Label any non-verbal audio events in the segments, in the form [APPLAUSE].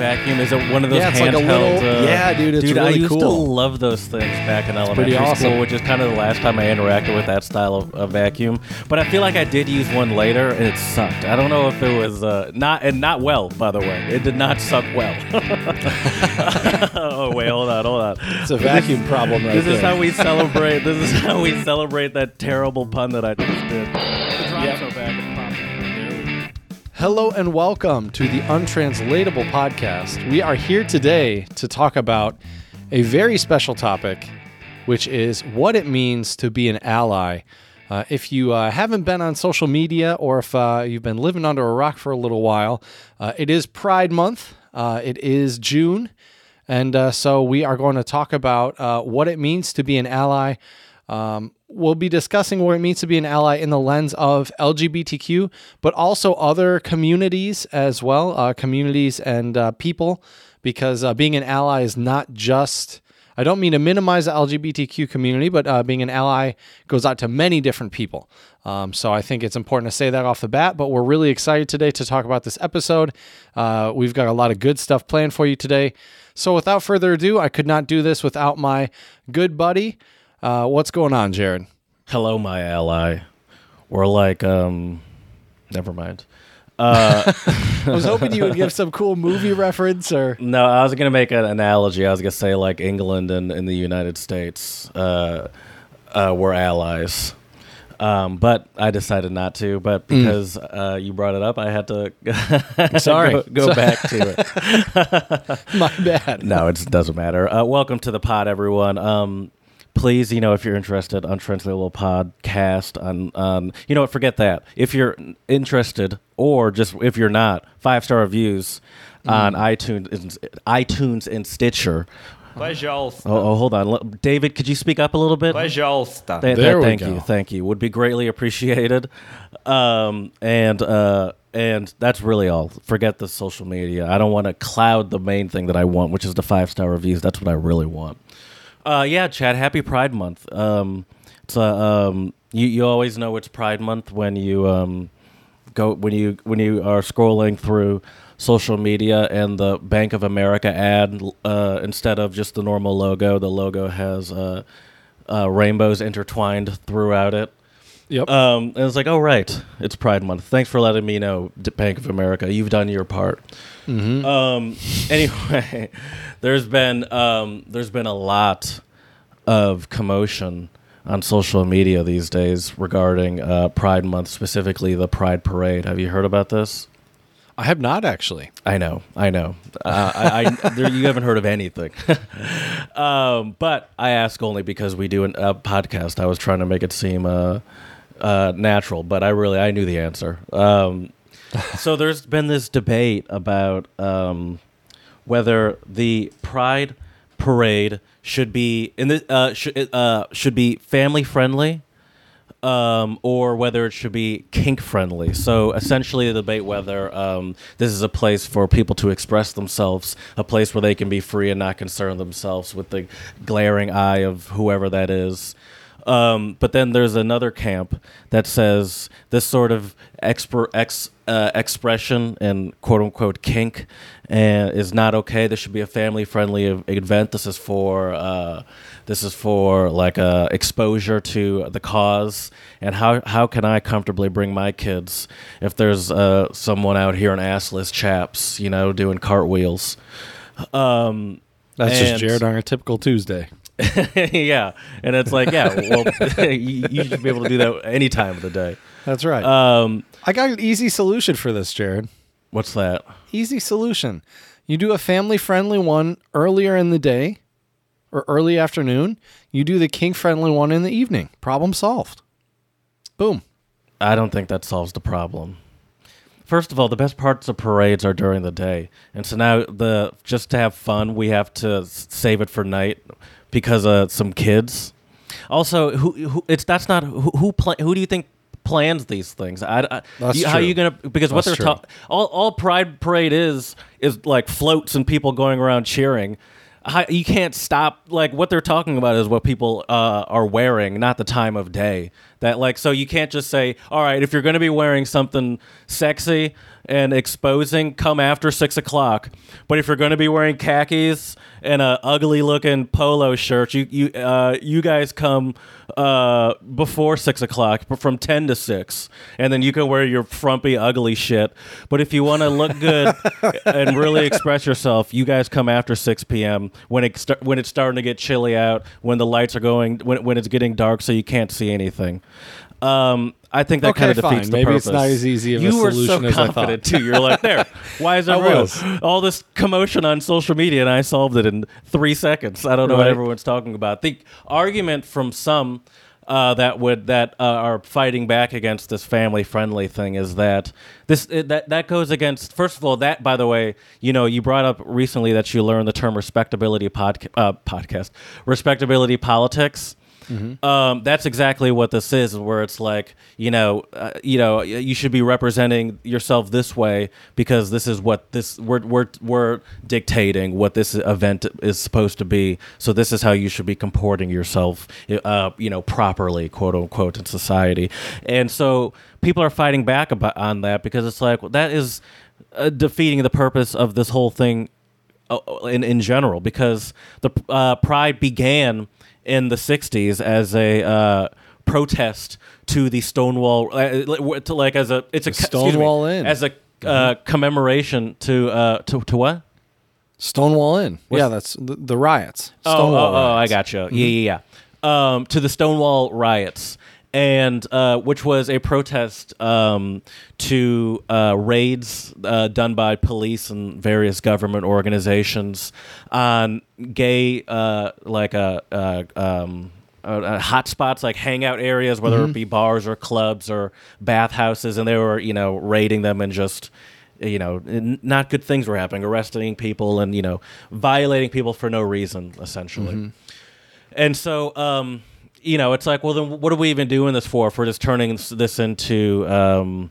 vacuum? Is it one of those Yeah, it's like handheld? little- uh, yeah, dude, it's dude, I really used to love those things back in elementary awesome. school, which is kind of the last time I interacted with that style of, of vacuum. But I feel like I did use one later, and it sucked. I don't know if it was uh, not and not well. By the way, it did not suck well. [LAUGHS] oh wait, hold on, hold on. It's a vacuum problem right This there. is how we celebrate. This is how we celebrate that terrible pun that I just did. Hello and welcome to the Untranslatable Podcast. We are here today to talk about a very special topic, which is what it means to be an ally. Uh, if you uh, haven't been on social media or if uh, you've been living under a rock for a little while, uh, it is Pride Month. Uh, it is June. And uh, so we are going to talk about what it means to be an ally. Um, we'll be discussing what it means to be an ally in the lens of LGBTQ, but also other communities as well, uh, communities and uh, people, because uh, being an ally is not just. I don't mean to minimize the LGBTQ community, but uh, being an ally goes out to many different people. Um, so I think it's important to say that off the bat. But we're really excited today to talk about this episode. Uh, we've got a lot of good stuff planned for you today. So without further ado, I could not do this without my good buddy. Uh, what's going on, Jared? Hello, my ally. We're like, um, never mind. Uh, [LAUGHS] I was hoping you would give some cool movie reference or. no, I was gonna make an analogy. I was gonna say like England and, and the United States uh, uh, were allies. Um, but I decided not to. But because uh, you brought it up, I had to [LAUGHS] Sorry. go, go back to it. [LAUGHS] My bad. no, it doesn't matter. Uh, welcome to the pod, everyone. Um, please, you know, if you're interested, untranslatable podcast on, on, you know what, forget that. If you're interested, or just if you're not, five star reviews on iTunes, and- iTunes and Stitcher. Пожалуйста. Oh, oh, hold on, L- David, could you speak up a little bit? Пожалуйста. Th- There th- we thank go. you, thank you. Would be greatly appreciated. Um, and uh, and that's really all. Forget the social media. I don't want to cloud the main thing that I want, which is the five star reviews. That's what I really want. Uh, yeah, Chad. Happy Pride Month. Um, it's uh, um, you you always know it's Pride Month when you um go when you when you are scrolling through social media and the Bank of America ad uh, instead of just the normal logo, the logo has uh, uh, rainbows intertwined throughout it. Yep. Um, and it's like, oh right, it's Pride Month. Thanks for letting me know, Bank of America. You've done your part. Um, [LAUGHS] anyway, there's been um, there's been a lot of commotion on social media these days regarding uh, Pride Month, specifically the Pride Parade. Have you heard about this? I have not actually. I know, I know. Uh, I, I [LAUGHS] there, you haven't heard of anything, [LAUGHS] um, but I ask only because we do an- a podcast. I was trying to make it seem uh, uh, natural, but I really I knew the answer. Um, [LAUGHS] so there's been this debate about um, whether the Pride Parade should be in the uh, should uh, should be family friendly um, or whether it should be kink friendly. So essentially, the debate whether um, this is a place for people to express themselves, a place where they can be free and not concern themselves with the glaring eye of whoever that is. Um, but then there's another camp that says this sort of exper- ex, uh, expression and quote unquote kink uh, is not okay. This should be a family friendly event. This is for uh, this is for like uh, exposure to the cause. And how how can I comfortably bring my kids if there's uh, someone out here in assless chaps, you know, doing cartwheels? Um, That's just Jared on a typical Tuesday. [LAUGHS] yeah, and it's like, yeah, well, [LAUGHS] [LAUGHS] you, you should be able to do that any time of the day. That's right. Um, I got an easy solution for this, Jared. what's that? Easy solution. You do a family friendly one earlier in the day or early afternoon. You do the king-friendly one in the evening. Problem solved. Boom. I don't think that solves the problem. First of all, the best parts of parades are during the day, and so now the just to have fun, we have to save it for night because of some kids. Also, who, who it's that's not who who, pla- who do you think plans these things? I, I, That's you- How are true. you gonna because what That's they're true. talking all all Pride Parade is is like floats and people going around cheering. How, you can't stop like what they're talking about is what people uh, are wearing, not the time of day. That like so you can't just say, all right, if you're going to be wearing something sexy and exposing, come after six o'clock. But if you're going to be wearing khakis and a ugly looking polo shirt, you you uh, you guys come uh, before six o'clock, but from ten to six, and then you can wear your frumpy, ugly shit. But if you want to look good [LAUGHS] and really express yourself, you guys come after six p.m. when it when it's starting to get chilly out, when the lights are going, when when it's getting dark, so you can't see anything. Um, I think that Okay, kind of fine. defeats the Maybe purpose. it's not as easy of a you were solution so as I thought. too. You're like, there. [LAUGHS] Why is there all this commotion on social media? And I solved it in three seconds. I don't know what everyone's talking about. The argument from some uh, that would that uh, are fighting back against this family friendly thing is that this it, that that goes against. First of all, that by the way, you know, you brought up recently that you learned the term respectability podca- uh, podcast, respectability politics. Um, that's exactly what this is, where it's like, you know, uh, you know, you should be representing yourself this way because this is what this we're we're we're dictating what this event is supposed to be. So this is how you should be comporting yourself, uh, you know, properly, quote unquote, in society. And so people are fighting back about on that because it's like well, that is uh, defeating the purpose of this whole thing uh, in in general because the uh, pride began in the 60s as a uh, protest to the Stonewall uh, to like as a it's a me, Stonewall Inn. as a uh, commemoration to uh to to what Stonewall Inn. yeah, that's the, the riots. Oh, Stonewall oh, oh, I riots. got you. Yeah, yeah, yeah. Um, to the Stonewall riots, and uh, which was a protest um, to uh, raids uh, done by police and various government organizations on gay, uh, like uh, uh, um, uh, uh, hot spots, like hangout areas, whether it be bars or clubs or bathhouses, and they were, you know, raiding them and just you know, n- not good things were happening, arresting people and you know, violating people for no reason, essentially. And so, um, you know, it's like, well, then what are we even doing this for? If we're just turning this- into, um,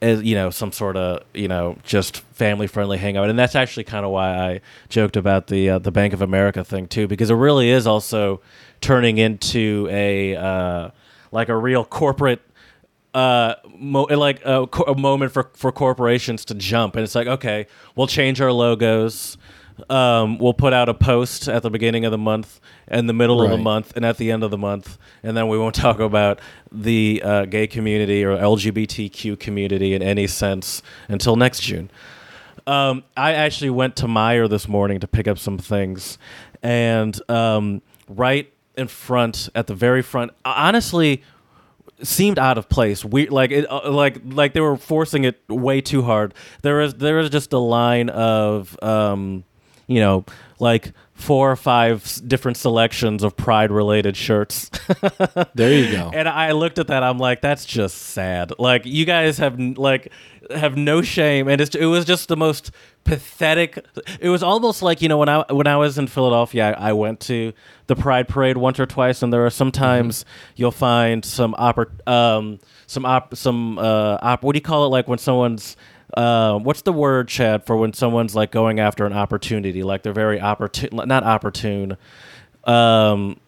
as, you know, some sort of, you know, just family friendly hangout, and that's actually kind of why I joked about the uh, the Bank of America thing too, because it really is also turning into a uh, like a real corporate uh, mo- like a, co- a moment for, for corporations to jump. And it's like, okay, we'll change our logos. Um, we'll put out a post at the beginning of the month, in the middle of the month, and at the end of the month. And then we won't [LAUGHS] talk about the uh, gay community or LGBTQ community in any sense until next June. Um, I actually went to Meijer this morning to pick up some things, and um, right in front, at the very front, honestly, seemed out of place. We like it, uh, like like they were forcing it way too hard. There is there is just a line of um, you know, like four or five different selections of pride related shirts. [LAUGHS] There you go. And I looked at that. I'm like, that's just sad. Like you guys have like have no shame, and it's, it was just the most pathetic. It was almost like you know when I when I was in Philadelphia, I, I went to the Pride Parade once or twice, and there are sometimes you'll find some oppor- um some op some uh op- what do you call it like when someone's uh, what's the word, Chad, for when someone's like going after an opportunity, like they're very opportune, not opportune. Um,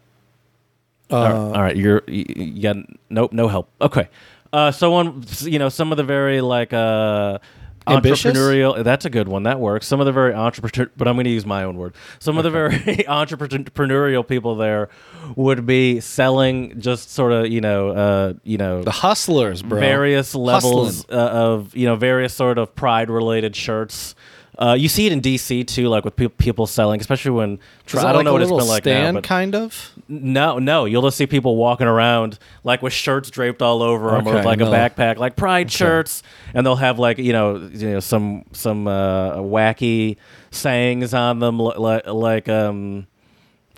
all right, all right, you're you, you got nope, no help. Okay, uh, someone you know some of the very like uh, Ambitious? entrepreneurial. That's a good one. That works. Some of the very entrepreneur, but I'm going to use my own word. Some of the very [LAUGHS] entrepreneurial people there would be selling just sort of you know uh, you know The hustlers, bro. various levels uh, of you know various sort of pride related shirts. Uh, you see it in DC too, like with pe- people selling, especially when it I don't like know what it's been like stand, now, but kind of. no, no, you'll just see people walking around like with shirts draped all over them, Okay, like no. a backpack, like pride shirts, and they'll have like you know, you know, some some uh, wacky sayings on them, like like um.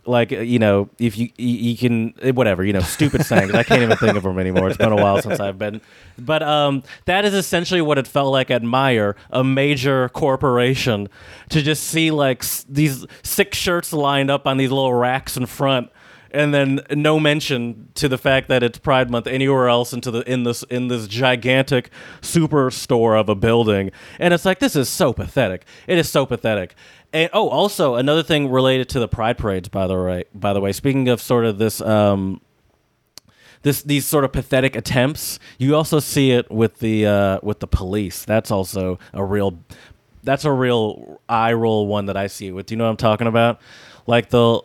Like uh, you know, if you you, can eh, whatever you know, stupid sayings. I can't even think of them anymore. It's been a while since I've been, but um, that is essentially what it felt like at Meijer, a major corporation, to just see like s- these six shirts lined up on these little racks in front, and then no mention to the fact that it's Pride Month anywhere else into the in this in this gigantic superstore of a building, and it's like this is so pathetic. It is so pathetic. And oh, also another thing related to the Pride parades, by the way. By the way, speaking of sort of this. Um, this these sort of pathetic attempts. You also see it with the uh, with the police. That's also a real that's a real eye roll one that I see with. Do you know what I'm talking about? Like the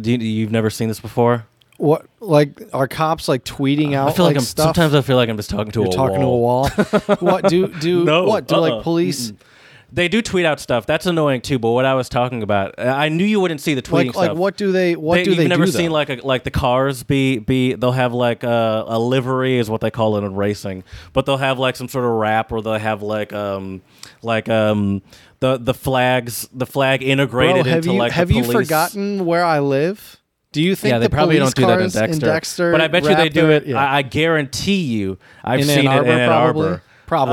do you, you've never seen this before? What like are cops like tweeting out I feel like, like I'm stuff? sometimes I feel like I'm just talking to You're a talking wall. to a wall. [LAUGHS] what do do No, what do uh-uh. like police They do tweet out stuff. That's annoying too. But what I was talking about, I knew you wouldn't see the tweeting like like what do they what they, do you've they never do seen though? like a, like the cars be be they'll have like a, a livery is what they call it in racing, but they'll have like some sort of wrap or they'll have like um like um the the flags the flag integrated Bro, have into you like the have you forgotten where I live? Do you think Yeah, they the probably don't do that in cars Dexter. Dexter but I bet you they do Raptor- it. yeah. I, I guarantee you, I've In seen Ann Arbor, it in Ann? Arbor. Probably,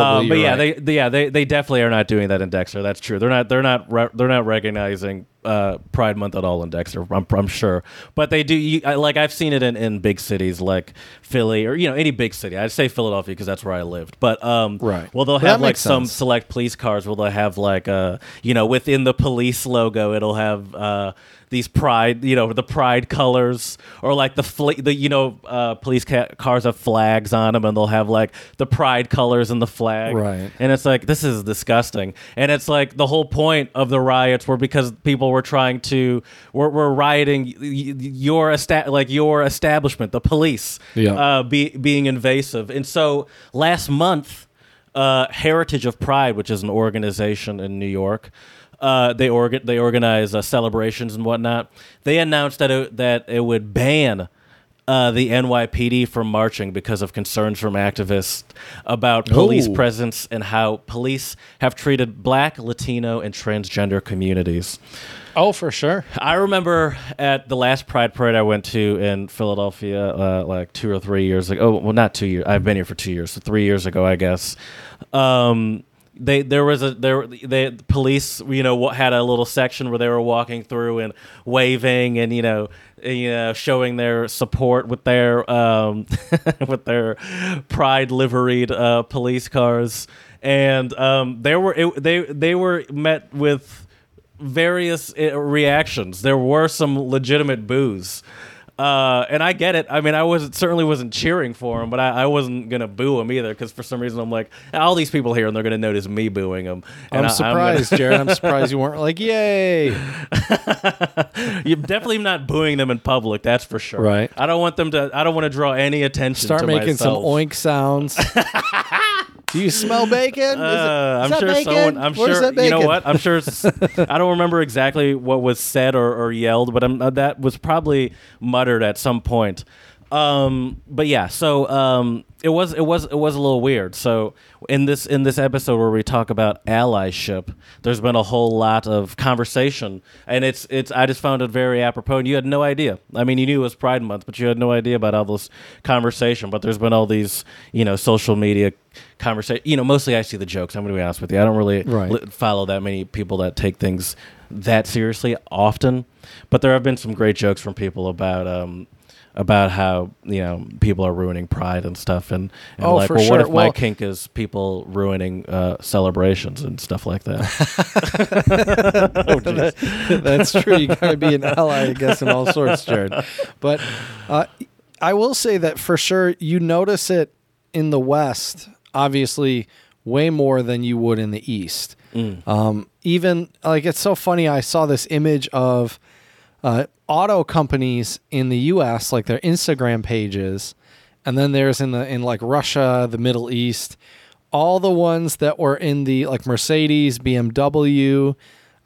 Um, but yeah, right. they, they yeah they, they definitely are not doing that in Dexter. That's true. They're not they're not re- they're not recognizing uh, Pride Month at all in Dexter. I'm, I'm sure, but they do. You, I, like I've seen it in, in big cities like Philly or you know any big city. I'd say Philadelphia because that's where I lived. But um, Right. Well, they'll have like some sense. select police cars where they'll have like uh you know within the police logo it'll have uh these pride you know the pride colors or like the fl- the you know uh police ca- cars have flags on them and they'll have like the pride colors and the flag Right. and it's like this is disgusting and it's like the whole point of the riots were because people were trying to were, were rioting your esta- like your establishment the police Yeah. uh be, being invasive and so last month uh, Heritage of Pride, which is an organization in New York. Uh, they organ they organize uh, celebrations and whatnot. They announced that it, that it would ban uh, the NYPD from marching because of concerns from activists about police Oh. presence and how police have treated Black, Latino, and transgender communities. Oh, for sure. I remember at the last Pride Parade I went to in Philadelphia, uh, like two or three years ago. Oh, well, not two years. I've been here for two years, so three years ago, I guess. Um, they there was a there they the police you know had a little section where they were walking through and waving and you know you know showing their support with their um [LAUGHS] with their pride liveried uh, police cars and um there were it, they they were met with various uh, reactions. There were some legitimate boos. Uh, and I get it. I mean, I wasn't certainly wasn't cheering for him, but I, I wasn't gonna boo him either because for some reason I'm like, all these people here and they're gonna notice me booing him. And I'm I- surprised, [LAUGHS] Jared. I'm surprised you weren't like, yay. [LAUGHS] You're definitely not booing them in public. That's for sure. Right. I don't want them to. I don't want to draw any attention. Start to making myself. some oink sounds. [LAUGHS] Do you smell bacon? Is it- Uh, I'm that sure bacon? someone. I'm Where's sure. You know what? I'm sure. [LAUGHS] I don't remember exactly what was said or, or yelled, but uh, that was probably muttered at some point. Um, but yeah, so um, it was it was it was a little weird. So in this in this episode where we talk about allyship, there's been a whole lot of conversation, and it's it's I just found it very apropos. And you had no idea. I mean, you knew it was Pride Month, but you had no idea about all this conversation. But there's been all these you know social media conversation. You know, mostly I see the jokes. I'm going to be honest with you. I don't really Right. li- follow that many people that take things that seriously often, but there have been some great jokes from people about um about how you know people are ruining pride and stuff, and, and Oh, like, for well, what sure. if my kink is people ruining uh, celebrations and stuff like that? [LAUGHS] [LAUGHS] oh, jeez. That's true. You got to be an ally, I guess, in all sorts, Jared. But uh, I will say that for sure, you notice it in the West, obviously, way more than you would in the East. Um, even like it's so funny. I saw this image of uh, auto companies in the U.S., like their Instagram pages, and then there's in the in like Russia, the Middle East, all the ones that were in the like Mercedes, BMW.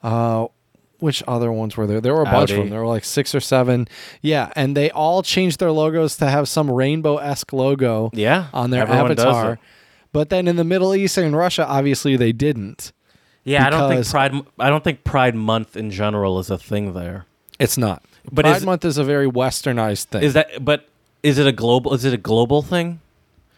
Uh, which other ones were there? There were a bunch of them. There were like six or seven. Yeah, and they all changed their logos to have some rainbow esque logo. Yeah, on their avatar. But then in the Middle East and Russia, obviously they didn't. yeah. I don't think Pride. I don't think Pride Month in general is a thing there. It's not. But Pride is- Month is a very westernized thing. Is that? But is it a global? Is it a global thing?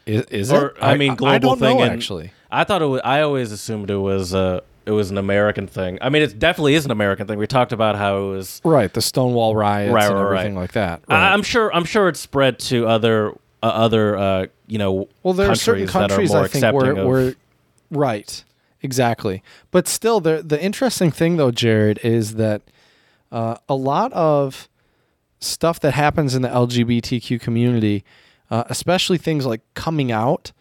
is, is or it? I mean, global I don't thing. know in- actually. I thought it was. I always assumed it was. Uh, it was an American thing. I mean, it definitely is an American thing. We talked about how it was. Right, the Stonewall riots Right, and right, everything right. like that. I-. I'm sure. I'm sure it's spread to other uh, other uh, you know well, there are certain countries, that are more I think accepting were, of. were right, exactly. But still, the the interesting thing though, Jared, is that uh, a lot of stuff that happens in the LGBTQ community, uh, especially things like coming out.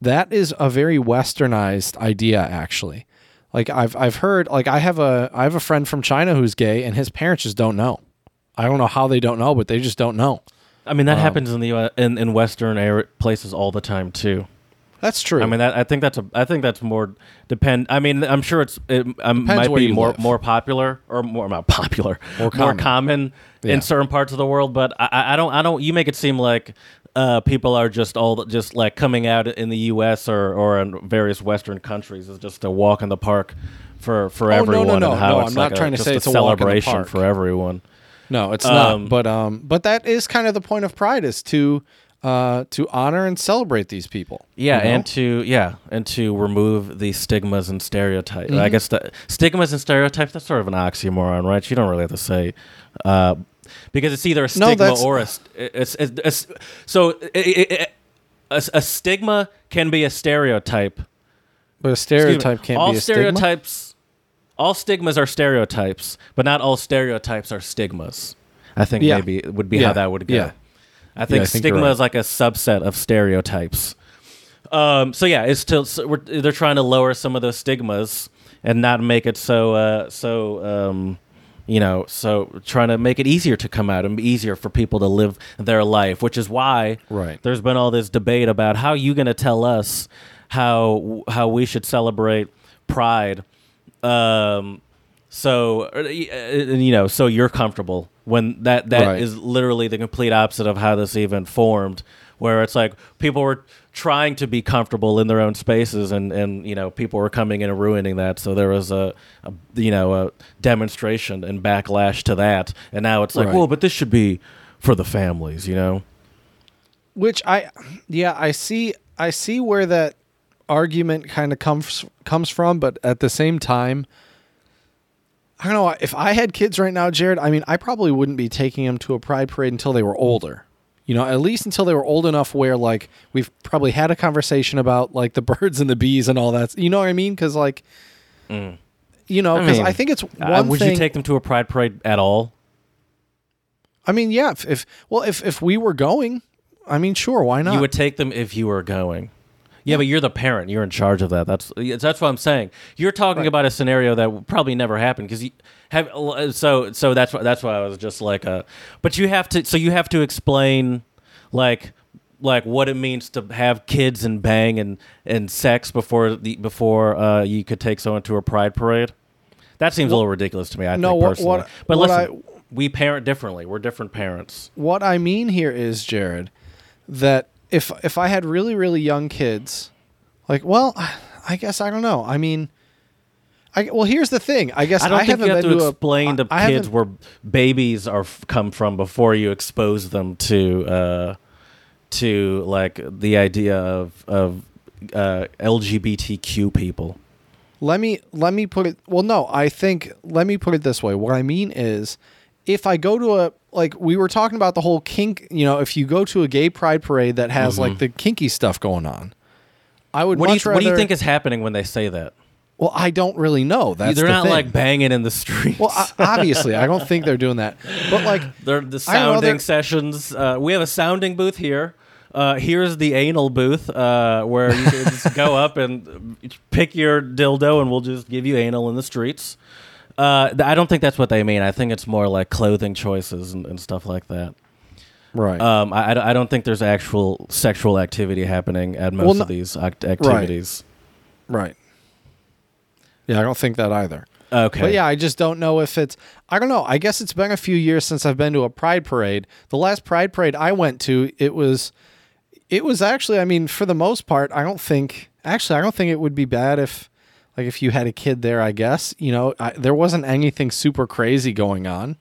That is a very westernized idea, actually. Like I've I've heard like I have a I have a friend from China who's gay, and his parents just don't know. I don't know how they don't know, but they just don't know. I mean, that happens in the U- in in Western places all the time too. That's true. I mean, that, I think that's a. I think that's more depend. I mean, I'm sure it's it um, might be more live. more popular or more not popular, More more common. common, Yeah. in certain parts of the world. But I- I, don't. I don't. You make it seem like uh, people are just all just like coming out in the U.S. or or in various Western countries is just a walk in the park for for Oh, no, no, everyone. no, no, I'm not a- trying to say a it's a walk in the celebration for everyone. No, it's Um, not. But um, but that is kind of the point of Pride is to uh to honor and celebrate these people. Yeah, you know? and to yeah, and to remove the stigmas and stereotypes. Mm-hmm. I guess the stigmas and stereotypes that's sort of an oxymoron, right? You don't really have to say uh, because it's either a stigma that's- or a, st- it's, it's, it's so it, it, it, a, a stigma can be a stereotype. but a stereotype can't all be a stigma. stereotypes. All stigmas are stereotypes, but not all stereotypes are stigmas. I think Yeah. maybe it would be Yeah. how that would go. Yeah. I think I think stigma right. is like a subset of stereotypes. Um, so yeah, it's still so we're, they're trying to lower some of those stigmas and not make it so uh, so um, you know so trying to make it easier to come out and easier for people to live their life, which is why Right. there's been all this debate about how you going to tell us how how we should celebrate Pride. Um, so uh, uh, you know, so you're comfortable when that that is Right. literally the complete opposite of how this even formed. Where it's like people were trying to be comfortable in their own spaces, and and you know people were coming in and ruining that. So there was a, a you know a demonstration and backlash to that, and now it's like, Right. well, but this should be for the families, you know. Which I, yeah, I see. I see where that argument kind of comes comes from, but at the same time, I don't know. If I had kids right now, Jared, I mean, I probably wouldn't be taking them to a pride parade until they were older. You know, at least until they were old enough where like we've probably had a conversation about like the [LAUGHS] birds and the bees and all that. You know what I mean? Because like, you know, Mm. I because I, think it's Uh, one would thing. you take them to a pride parade at all? I mean, yeah. If, if well, if if we were going, I mean, sure, why not? You would take them if you were going. Yeah, but you're the parent. You're in charge of that. That's that's what I'm saying. You're talking about a scenario that probably never happened because you have. So so that's why that's why I was just like a. But you have to. So you have to explain, like like what it means to have kids and bang and and sex before the before uh, you could take someone to a pride parade. That seems a little ridiculous to me. I no, think personally. what- but what listen, we parent differently. We're different parents. what I mean here is, Jared, that if if I had really really young kids, like, well, I guess I don't know. I mean, I well, here's the thing. I guess I don't think haven't you have to to explain a, to I kids where babies are come from before you expose them to uh, to like the idea of of uh, LGBTQ people. Let me let me put it. Well, no, I think let me put it this way. What I mean is, if I go to a like we were talking about the whole kink. You know, if you go to a gay pride parade that has like the kinky stuff going on, I would Mm-hmm. What do you much What do you think is happening when they say that? Well, I don't really know. That's They're the not thing. like banging in the streets. Well, I, obviously, I don't think they're doing that. But like, [LAUGHS] They're the I don't know, sounding sessions. Uh, we have a sounding booth here. Uh, here's the anal booth uh, where you can just go up and pick your dildo, and we'll just give you anal in the streets. Uh, th- I don't think that's what they mean. I think it's more like clothing choices and, and stuff like that. right? Um, I, I- I don't think there's actual sexual activity happening at most Well, no- of these act- activities. Right. Yeah, I don't think that either. Okay. But yeah, I just don't know if it's. I don't know. I guess it's been a few years since I've been to a pride parade. The last pride parade I went to, it was, it was actually. I mean, for the most part, I don't think. Actually, I don't think it would be bad if, like, if you had a kid there. I guess you know I, there wasn't anything super crazy going on.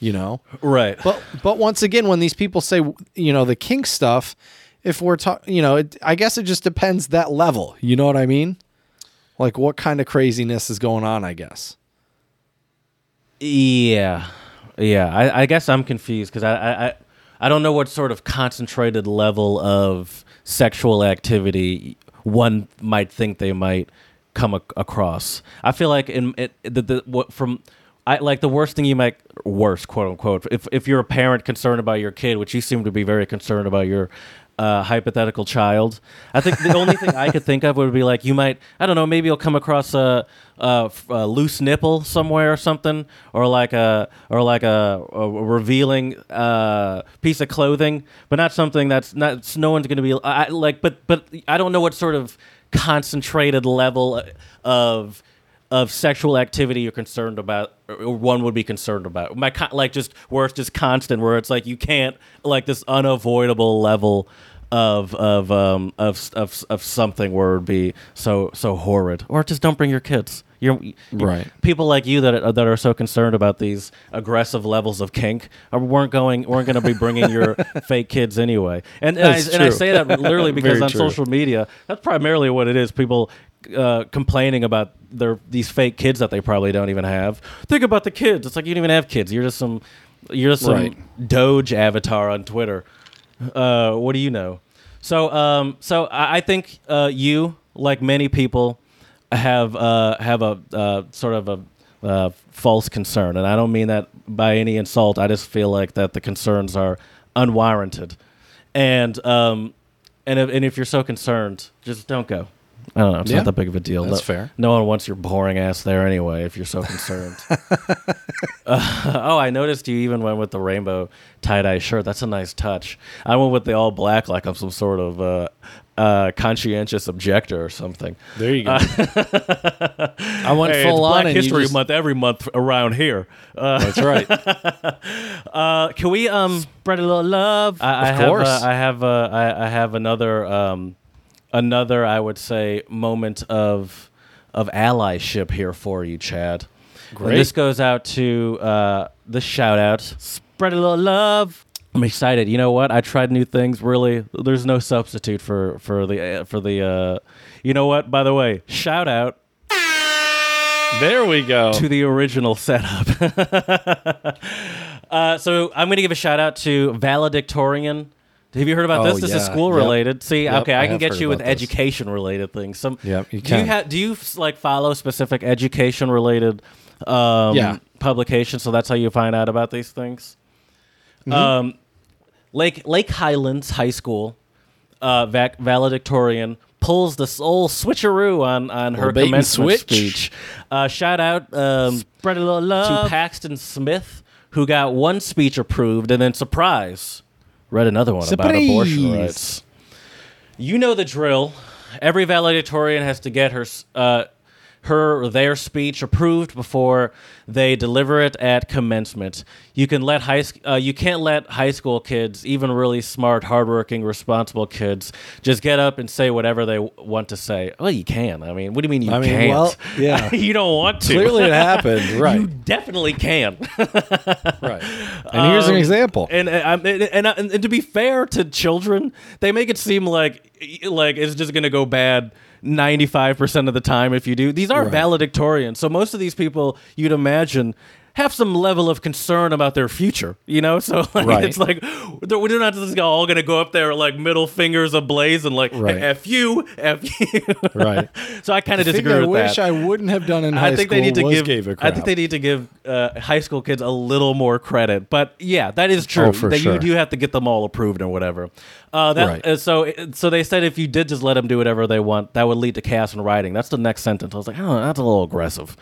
You know, Right. but but once again, when these people say you know the kink stuff, if we're talking, you know, it, I guess it just depends that level. You know what I mean? Like what kind of craziness is going on? I guess. Yeah, yeah. I, I guess I'm confused because I, I, I, I don't know what sort of concentrated level of sexual activity one might think they might come ac- across. I feel like in it, the, the what from I like the worst thing you might worst quote unquote if if you're a parent concerned about your kid, which you seem to be very concerned about your uh, hypothetical child. I think the only thing I could think of would be like you might I don't know maybe you'll come across a, a, a loose nipple somewhere or something or like a or like a, a revealing uh, piece of clothing, but not something that's not no one's going to be I, like but but I don't know what sort of concentrated level of of sexual activity you're concerned about or one would be concerned about. My con- like just where it's just constant where it's like you can't like this unavoidable level of of um of of of something where it would be so so horrid. Or just don't bring your kids you're you- Right. people like you that are, that are so concerned about these aggressive levels of kink are, weren't going weren't going to be bringing your [LAUGHS] fake kids anyway. And and I, and I say that literally [LAUGHS] because on true. social media that's primarily what it is people uh, complaining about their these fake kids that they probably don't even have. Think about the kids. It's like you don't even have kids. You're just some you're just some Right. doge avatar on twitter. Uh, what do you know? So um, so I, I think uh, you like many people have uh, have a uh, sort of a uh, false concern and i don't mean that by any insult i just feel like that the concerns are unwarranted and um, and if, and if you're so concerned, just don't go. I don't know. It's Yeah. not that big of a deal. That's no, fair. No one wants your boring ass there anyway. If you're so concerned. Uh, [LAUGHS] [LAUGHS] oh, I noticed you even went with the rainbow tie dye shirt. That's a nice touch. I went with the all black, like I'm some sort of uh, uh, conscientious objector or something. There you go. I went Hey, full it's on Black and you History just- Month every month around here. Uh, That's right. [LAUGHS] Uh, can we um spread a little love? I, I Of have, course. uh, I have. Uh, I, I have another. Um, another. I would say moment of of allyship here for you, Chad. Great. And this goes out to uh, the shout out. Spread a little love. I'm excited. You know what? I tried new things. Really, there's no substitute for for the uh, for the. Uh, you know what? By the way, shout out There we go. to the original setup. [LAUGHS] uh, so I'm going to give a shout out to valedictorian. Have you heard about Oh, this? This is yeah. school Yep. related. See, Yep, okay, I, I can get you with this. education related things. Some, Yep, you do you have? Do you like follow specific education related um, Yeah. publications? So that's how you find out about these things. Mm-hmm. Um, Lake Lake Highlands High School uh, vac- valedictorian pulls the old switcheroo on on her Little bait and commencement switch. speech. Uh, shout out um, Spread a little love. to Paxton Smith, who got one speech approved, and then surprise, read another one about abortion Surprise. rights. You know the drill. Every valedictorian has to get her s- uh, her or their speech approved before they deliver it at commencement. You can let high uh, you can't let high school kids, even really smart, hardworking, responsible kids, just get up and say whatever they w- want to say. Well, you can. I mean, what do you mean you I mean, can't? well, yeah. [LAUGHS] you don't want to. Clearly, it happened. [LAUGHS] Right, you definitely can. [LAUGHS] right. And here's an Um, example. And and, I'm- and, and, and and to be fair to children, they make it seem like like it's just gonna go bad. 95% of the time if you do these are Right. valedictorians so most of these people you'd imagine have some level of concern about their future you know so [LAUGHS] like, Right. it's like we're not just all gonna go up there like middle fingers ablaze and like Right. f you f you [LAUGHS] right. so i kind of The thing disagree I with wish that I wouldn't have done in high I think school they need to was give. gave a I crap. think they need to give uh, high school kids a little more credit. But yeah, that is true. Oh, for that sure. you do have to get them all approved or whatever. Uh, that, Right. uh, so so they said if you did just let them do whatever they want, that would lead to chaos and writing. That's the next sentence. I was like, oh, that's a little aggressive.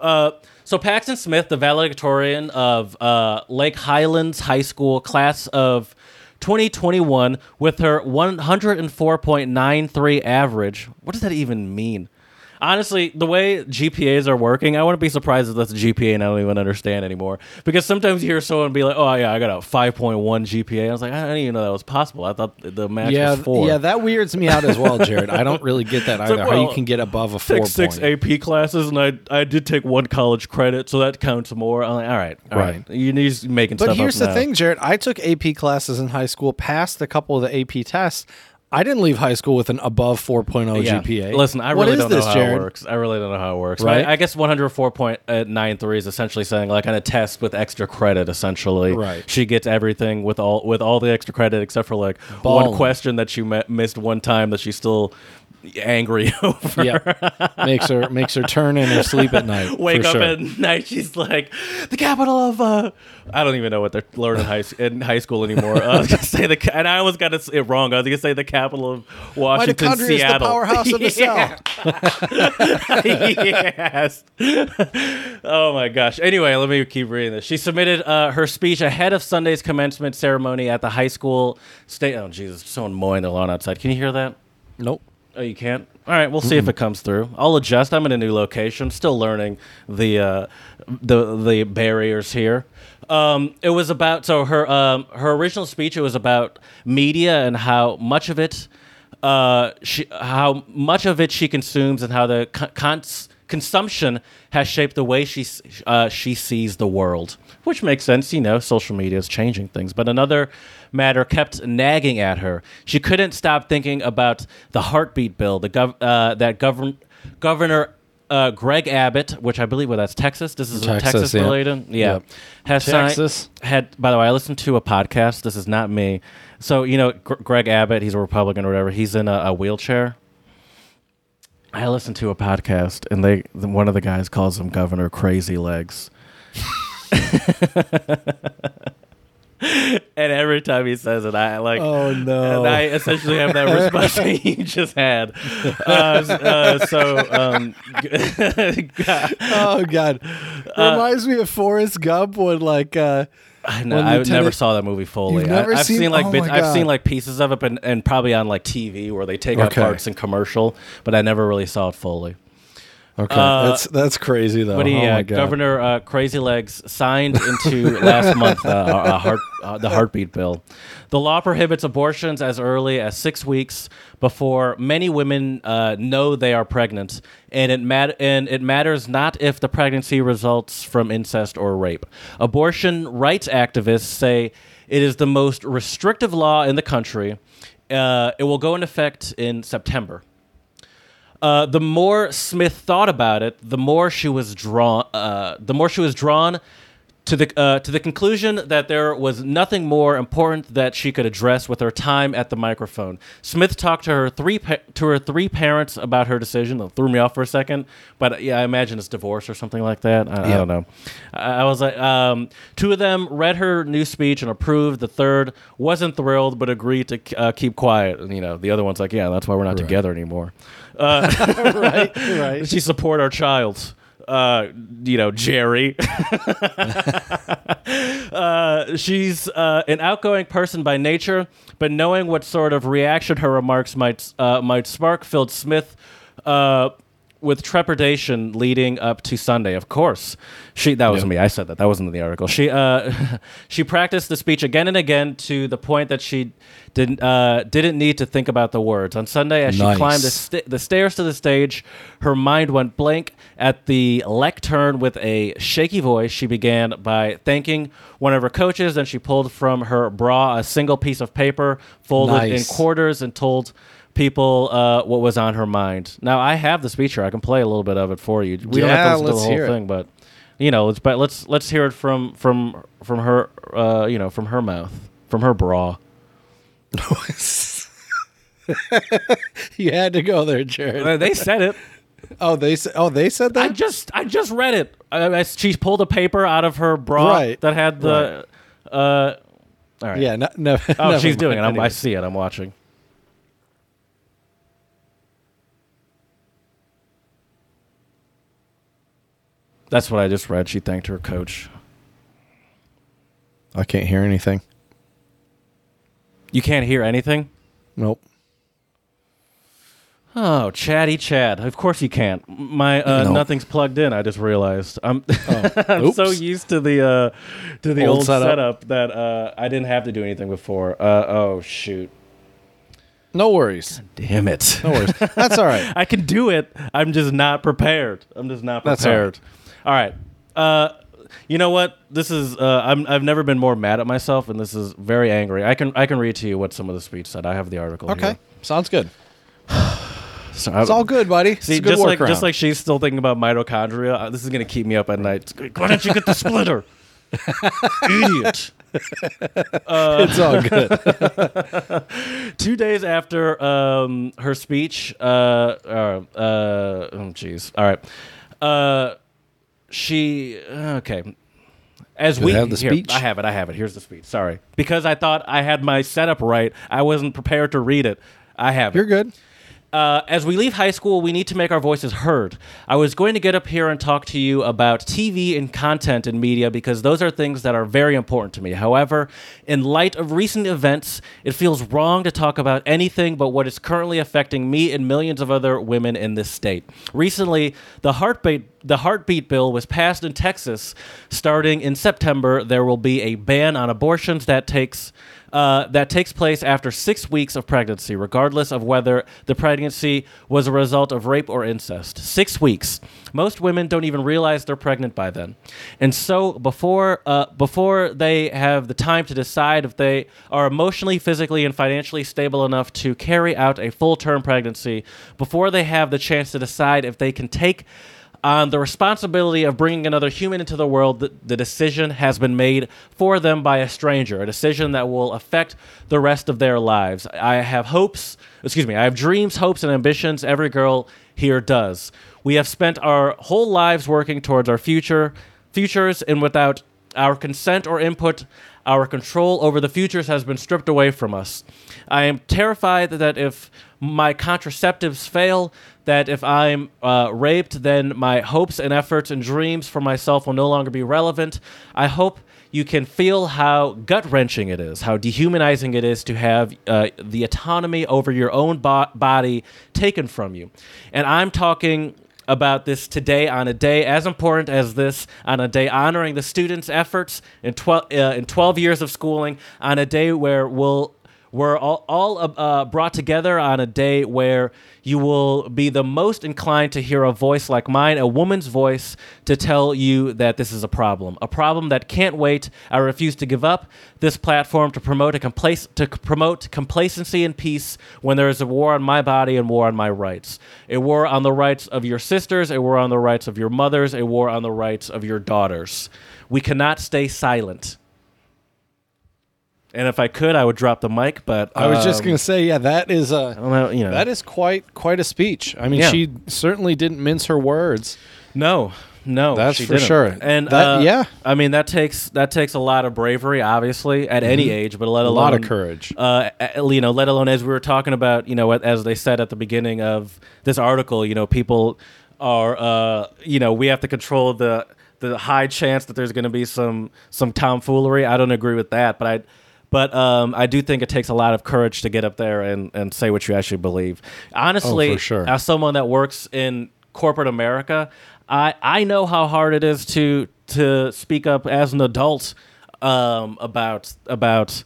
Uh, so Paxton Smith, the valedictorian of uh, Lake Highlands High School class of 2021, with her 104.93 average. What does that even mean? Honestly, the way GPAs are working, I wouldn't be surprised if that's a GPA and I don't even understand anymore. Because sometimes you hear someone be like, "Oh yeah, I got a 5.1 GPA." I was like, I didn't even know that was possible. I thought the max yeah, was four. yeah, that weirds me out as well, Jared. I don't really get that [LAUGHS] either. like, how you can get above a four Take six point. AP classes, and I I did take one college credit, so that counts more. I'm like, all right, all right. Right. You need to making But here's the now. thing, Jared. I took AP classes in high school, passed a couple of the AP tests. I didn't leave high school with an above 4.0 Yeah. GPA. Listen, I What really is don't this, know how Jared? it works. I really don't know how it works. Right? I, I guess 104.93 is essentially saying like on a test with extra credit. Essentially, Right. She gets everything with all with all the extra credit except for like one question that she me- missed one time that she still angry [LAUGHS] over. yeah, makes her makes her turn in her sleep at night. [LAUGHS] Wake up sure. at night, she's like, the capital of. Uh, I don't even know what they're learning in high, in high school anymore. Uh, I was gonna [LAUGHS] say the, and I always got it wrong. I was gonna say the capital of Washington, Mitochondria is the Seattle. powerhouse of the cell. yes. oh my gosh. Anyway, let me keep reading this. She submitted uh, her speech ahead of Sunday's commencement ceremony at the high school state. Oh Jesus! Someone mowing the lawn outside. Can you hear that? Nope. Oh, you can't. All right, we'll see if it comes through. I'll adjust. I'm in a new location. Still learning the uh, the the barriers here. Um, it was about so her um, her original speech. It was about media and how much of it uh, she how much of it she consumes and how the cons- consumption has shaped the way she uh, she sees the world, which makes sense. You know, social media is changing things. But another matter kept nagging at her. She couldn't stop thinking about the heartbeat bill, the gov- uh, that govern Governor. Uh, Greg Abbott, which I believe, well, that's Texas. This is Texas, Texas yeah. related. Yeah, Yep. has signed- Texas. had by the way i listened to a podcast this is not me so you know Gr- greg abbott he's a republican or whatever he's in a, a wheelchair i listened to a podcast and they one of the guys calls him governor crazy legs [LAUGHS] [LAUGHS] [LAUGHS] and every time he says it i like Oh, no. and i essentially have that response that you [LAUGHS] just had uh, uh, so um [LAUGHS] God. Oh God, reminds me of Forrest Gump when like uh, I know. I never saw that movie fully. I, have seen- seen, like oh bits, I've seen like pieces of it, and, and probably on like TV where they take out parts in commercial, but I never really saw it fully. Okay, Uh, that's that's crazy though. He, oh uh, my God. Governor uh, Crazy Legs signed into [LAUGHS] last month uh, a heart, uh, the heartbeat bill. The law prohibits abortions as early as six weeks before many women uh, know they are pregnant, and it mat- and it matters not if the pregnancy results from incest or rape. Abortion rights activists say it is the most restrictive law in the country. Uh, it will go into effect in September. Uh, the more Smith thought about it, the more she was drawn. Uh, the more she was drawn to the uh, to the conclusion that there was nothing more important that she could address with her time at the microphone. Smith talked to her three pa- to her three parents about her decision. That threw me off for a second, but yeah, I imagine it's divorce or something like that. I, I don't know. I, I was like, um, two of them read her new speech and approved. The third wasn't thrilled, but agreed to uh, keep quiet. And you know, the other one's like, yeah, that's why we're not together anymore. [LAUGHS] right, right. [LAUGHS] She support our child. Uh, you know, Jerry. [LAUGHS] uh, she's uh, an outgoing person by nature, but knowing what sort of reaction her remarks might uh, might spark filled Smith uh, with trepidation leading up to Sunday. Of course, she that was Yeah. me. I said that. That wasn't in the article. She uh, [LAUGHS] she practiced the speech again and again to the point that she didn't uh, didn't need to think about the words. On Sunday, as Nice. she climbed the, st- the stairs to the stage, her mind went blank at the lectern. With a shaky voice, she began by thanking one of her coaches. Then she pulled from her bra a single piece of paper, folded Nice. in quarters, and told people uh, what was on her mind. Now I have the speech here. I can play a little bit of it for you. We don't have to listen to the hear whole it. thing, but you know, let's but let's let's hear it from from from her. Uh, you know, from her mouth, from her bra. [LAUGHS] you had to go there, Jared. Uh, they said it. Oh, they said. Oh, they said that. I that. just I just read it. I, I- she pulled a paper out of her bra Right. that had the. Uh, all right. yeah, no, no. Oh, [LAUGHS] never she's doing it. I'm, I see it. I'm watching. That's what I just read. She thanked her coach. I can't hear anything. You can't hear anything? Nope. Oh, chatty Chad. Of course you can't. My uh, No. nothing's plugged in. I just realized. I'm [LAUGHS] I'm so used to the uh, to the Old old, setup. setup. that uh, I didn't have to do anything before. Uh, oh shoot! No worries. Damn it! No worries. That's all right. [LAUGHS] I can do it. I'm just not prepared. I'm just not That's all prepared. All right. Uh, you know what? This is. Uh, I'm. I've never been more mad at myself, and this is very angry. I can. I can read to you what some of the speech said. I have the article. Okay. here. Sounds good. [SIGHS] So It's all good, buddy. It's See, a good just like workaround. just like she's still thinking about mitochondria. uh, This is gonna keep me up at night. Why don't you get the splitter, [LAUGHS] idiot? it's all good. [LAUGHS] two days after um, her speech, uh, uh, uh, oh jeez, all right, uh, she uh, okay. As Do we have the here, speech? I have it. I have it. Here's the speech. Sorry, because I thought I had my setup right. I wasn't prepared to read it. I have it. You're good. Uh, as we leave high school, we need to make our voices heard. I was going to get up here and talk to you about TV and content and media because those are things that are very important to me. However, in light of recent events, it feels wrong to talk about anything but what is currently affecting me and millions of other women in this state. Recently, the heartbeat the heartbeat bill was passed in Texas. Starting in September, there will be a ban on abortions that takes uh, that takes place after six weeks of pregnancy, regardless of whether the pregnancy was a result of rape or incest. Six weeks. Most women don't even realize they're pregnant by then, and so before uh, before they have the time to decide if they are emotionally, physically, and financially stable enough to carry out a full term pregnancy, before they have the chance to decide if they can take on the responsibility of bringing another human into the world, the, the decision has been made for them by a stranger, a decision that will affect the rest of their lives. I have hopes, excuse me, I have dreams, hopes, and ambitions. Every girl here does. We have spent our whole lives working towards our future, futures, and without our consent or input, our control over the futures has been stripped away from us. I am terrified that if my contraceptives fail, that if I'm uh, raped, then my hopes and efforts and dreams for myself will no longer be relevant. I hope you can feel how gut wrenching it is, how dehumanizing it is to have uh, the autonomy over your own bo- body taken from you. And I'm talking about this today on a day as important as this, on a day honoring the students' efforts in 12, uh, in 12 years of schooling, on a day where we'll we're all, all uh, brought together on a day where you will be the most inclined to hear a voice like mine, a woman's voice, to tell you that this is a problem, a problem that can't wait. I refuse to give up this platform to promote a complac- to promote complacency and peace when there is a war on my body and war on my rights, a war on the rights of your sisters, a war on the rights of your mothers, a war on the rights of your daughters. We cannot stay silent. And if I could, I would drop the mic. But I was just um, gonna say, yeah, that is a know, you know, that is quite quite a speech. I mean, Yeah. she certainly didn't mince her words. no, no, That's she for didn't. sure. And That- uh, yeah. I mean that takes that takes a lot of bravery, obviously, at any age, but let Mm-hmm. A alone lot of courage. Uh, a- you know, let alone as we were talking about, you know, as they said at the beginning of this article, you know, people are, uh, you know, we have to control the the high chance that there's going to be some some tomfoolery. I don't agree with that, but I. But um, I do think it takes a lot of courage to get up there and, and say what you actually believe. Honestly, Oh, sure. as someone that works in corporate America, I, I know how hard it is to to speak up as an adult um, about about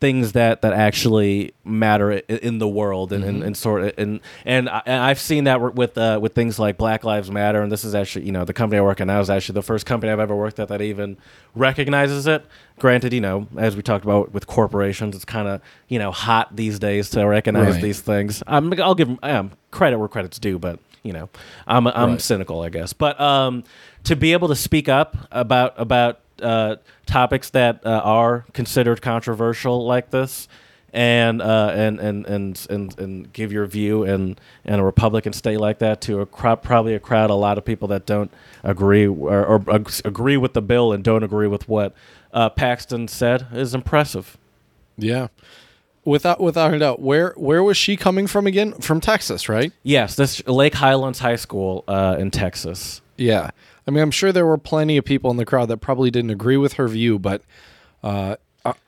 things that, that actually matter in the world and, and, and sort of and and, I, I've seen that with uh, with things like Black Lives Matter and this is actually you know the company I work at now is actually the first company I've ever worked at that even recognizes it. Granted, you know as we talked about with corporations, it's kind of you know hot these days to recognize Right. these things. I'm, I'll give um, credit where credit's due, but you know I'm I'm Right. cynical, I guess. But um, to be able to speak up about about uh, topics that uh, are considered controversial like this, and uh, and, and and and and give your view in in a Republican state like that to a crowd, probably a crowd, a lot of people that don't agree or, or ag- agree with the bill and don't agree with what uh, Paxton said is impressive. Yeah. Without without a doubt, where where was she coming from again? From Texas, right? Yes, this Lake Highlands High School uh, in Texas. Yeah. I mean, I'm sure there were plenty of people in the crowd that probably didn't agree with her view, but uh,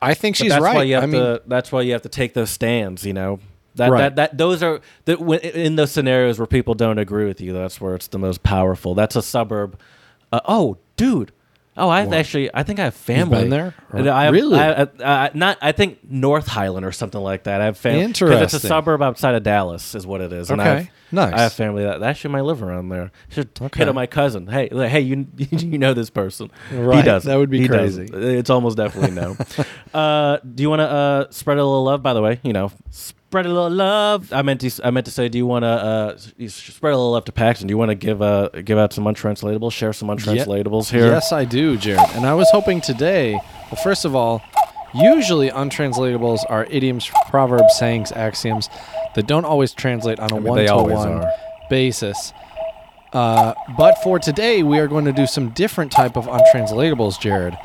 I- think she's that's right. Why you have I mean, to, that's why you have to take those stands. You know that Right. that, that those are that when, in those scenarios where people don't agree with you. That's where it's the most powerful. That's a suburb. Uh, oh, dude. Oh, I actually. I think I have family been there? Or- I have, Really? I, uh, uh, not. I think North Highland or something like that. I have family it's a Interesting. suburb outside of Dallas, is what it is. And I Okay. have, Nice. I have family that, actually might live around there. Should Okay. hit on my cousin. Hey, like, hey, you [LAUGHS] you know this person? He Right. does. That would be He crazy. doesn't. It's almost definitely no. [LAUGHS] uh, do you want to uh, spread a little love? By the way, you know, spread a little love. I meant to. I meant to say, do you want to uh, spread a little love to Paxton? Do you want to give uh, give out some untranslatables? Share some untranslatables here. Yes, I do, Jared. And I was hoping today, well, first of all, Usually, untranslatables are idioms, proverbs, sayings, axioms that don't always translate on a mean, one-to-one basis. Uh, but for today, we are going to do some different type of untranslatables, Jared.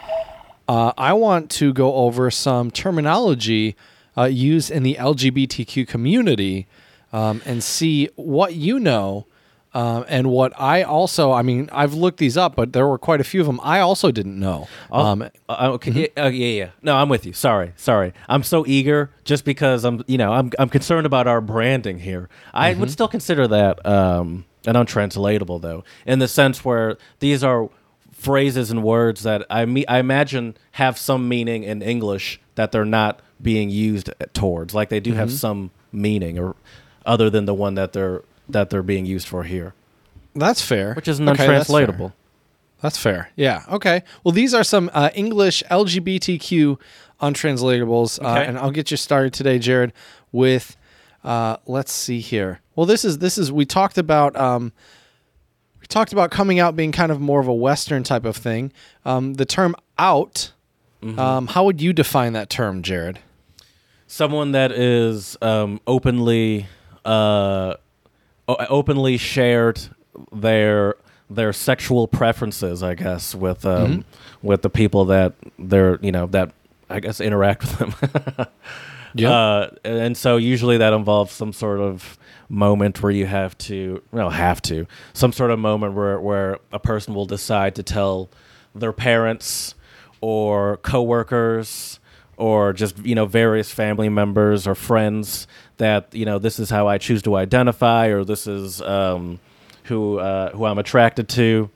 Uh, I want to go over some terminology uh, used in the LGBTQ community um, and see what you know um, and what I also. I mean, I've looked these up, but there were quite a few of them I also didn't know. Um, Uh, okay, yeah, uh, yeah, yeah. No, I'm with you. Sorry, sorry. I'm so eager just because I'm, you know, I'm, I'm concerned about our branding here. I would still consider that um, an untranslatable, though, in the sense where these are phrases and words that I, me- I imagine have some meaning in English that they're not being used towards. Like they do have some meaning, or other than the one that they're that they're being used for here, that's fair. which is an Okay, that's fair. untranslatable. That's fair. Yeah. Okay. Well, these are some uh, English LGBTQ untranslatables, uh, Okay. and I'll get you started today, Jared. With uh, let's see here. Well, this is this is we talked about um, we talked about coming out being kind of more of a Western type of thing. Um, the term out. Um, how would you define that term, Jared? Someone that is um, openly uh, openly shared their their sexual preferences, I guess, with um, with the people that they're you know that I guess interact with them. [LAUGHS] Uh, and so usually that involves some sort of moment where you have to, well, have to, some sort of moment where, where a person will decide to tell their parents or coworkers or just, you know, various family members or friends that, you know, this is how I choose to identify or this is um, who, uh, who I'm attracted to.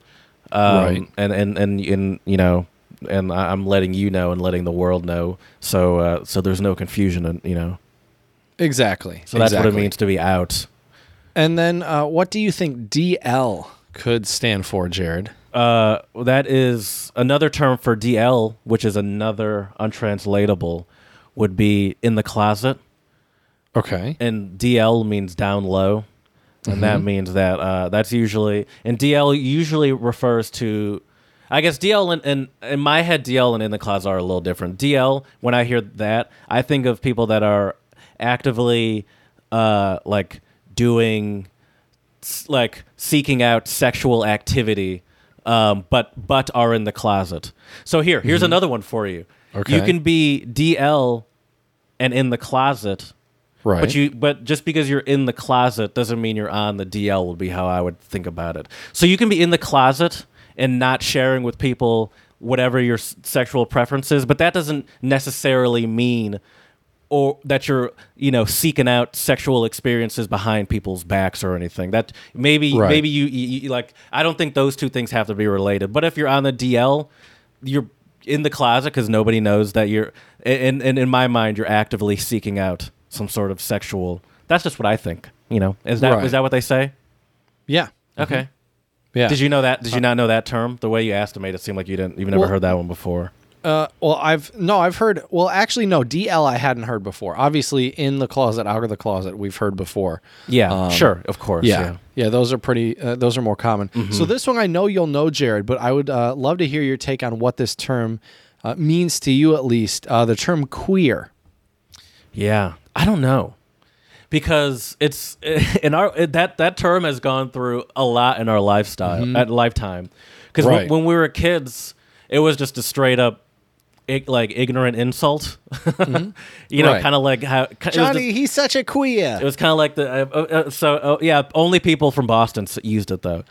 Um, Right. and, and, and, and, you know, and I'm letting you know and letting the world know, so uh, so there's no confusion, and you know, Exactly. so that's what it means to be out. And then, uh, what do you think DL could stand for, Jared? Uh, that is another term for DL, which is another untranslatable, would be in the closet, Okay. and DL means down low, and that means that uh, that's usually and DL usually refers to. I guess DL and, and in my head, DL and in the closet are a little different. DL, when I hear that, I think of people that are actively, uh, like doing, like seeking out sexual activity, um, but but are in the closet. So here, here's another one for you. Okay. You can be DL and in the closet, Right. but you but just because you're in the closet doesn't mean you're on the DL would be how I would think about it. So you can be in the closet and not sharing with people whatever your s- sexual preference is, but that doesn't necessarily mean or that you're you know seeking out sexual experiences behind people's backs or anything. That maybe Right. maybe you, you, you like I don't think those two things have to be related. But if you're on the DL, you're in the closet because nobody knows that you're and, and in my mind you're actively seeking out some sort of sexual that's just what i think you know is that is Right. that what they say yeah. okay mm-hmm. Yeah. did you know that did you uh, not know that term the way you asked it made it seem like you didn't you've never Well- heard that one before Uh, well, I've no, I've heard. Well, actually, no. DL, I hadn't heard before. Obviously, in the closet, out of the closet, we've heard before. yeah Um, sure of course Yeah, yeah, yeah. those are pretty. Uh, those are more common. So this one, I know you'll know, Jared, but I would uh, love to hear your take on what this term uh, means to you, at least. Uh, the term queer. Yeah, I don't know because it's [LAUGHS] in our that that term has gone through a lot in our lifestyle at lifetime. Because Right. when, when we were kids, it was just a straight up. Ig- like ignorant insult, [LAUGHS] you know, Right. kind of like how it was just- he's such a queer. It was kind of like the uh, uh, uh, so uh, yeah. Only people from Boston s- used it though.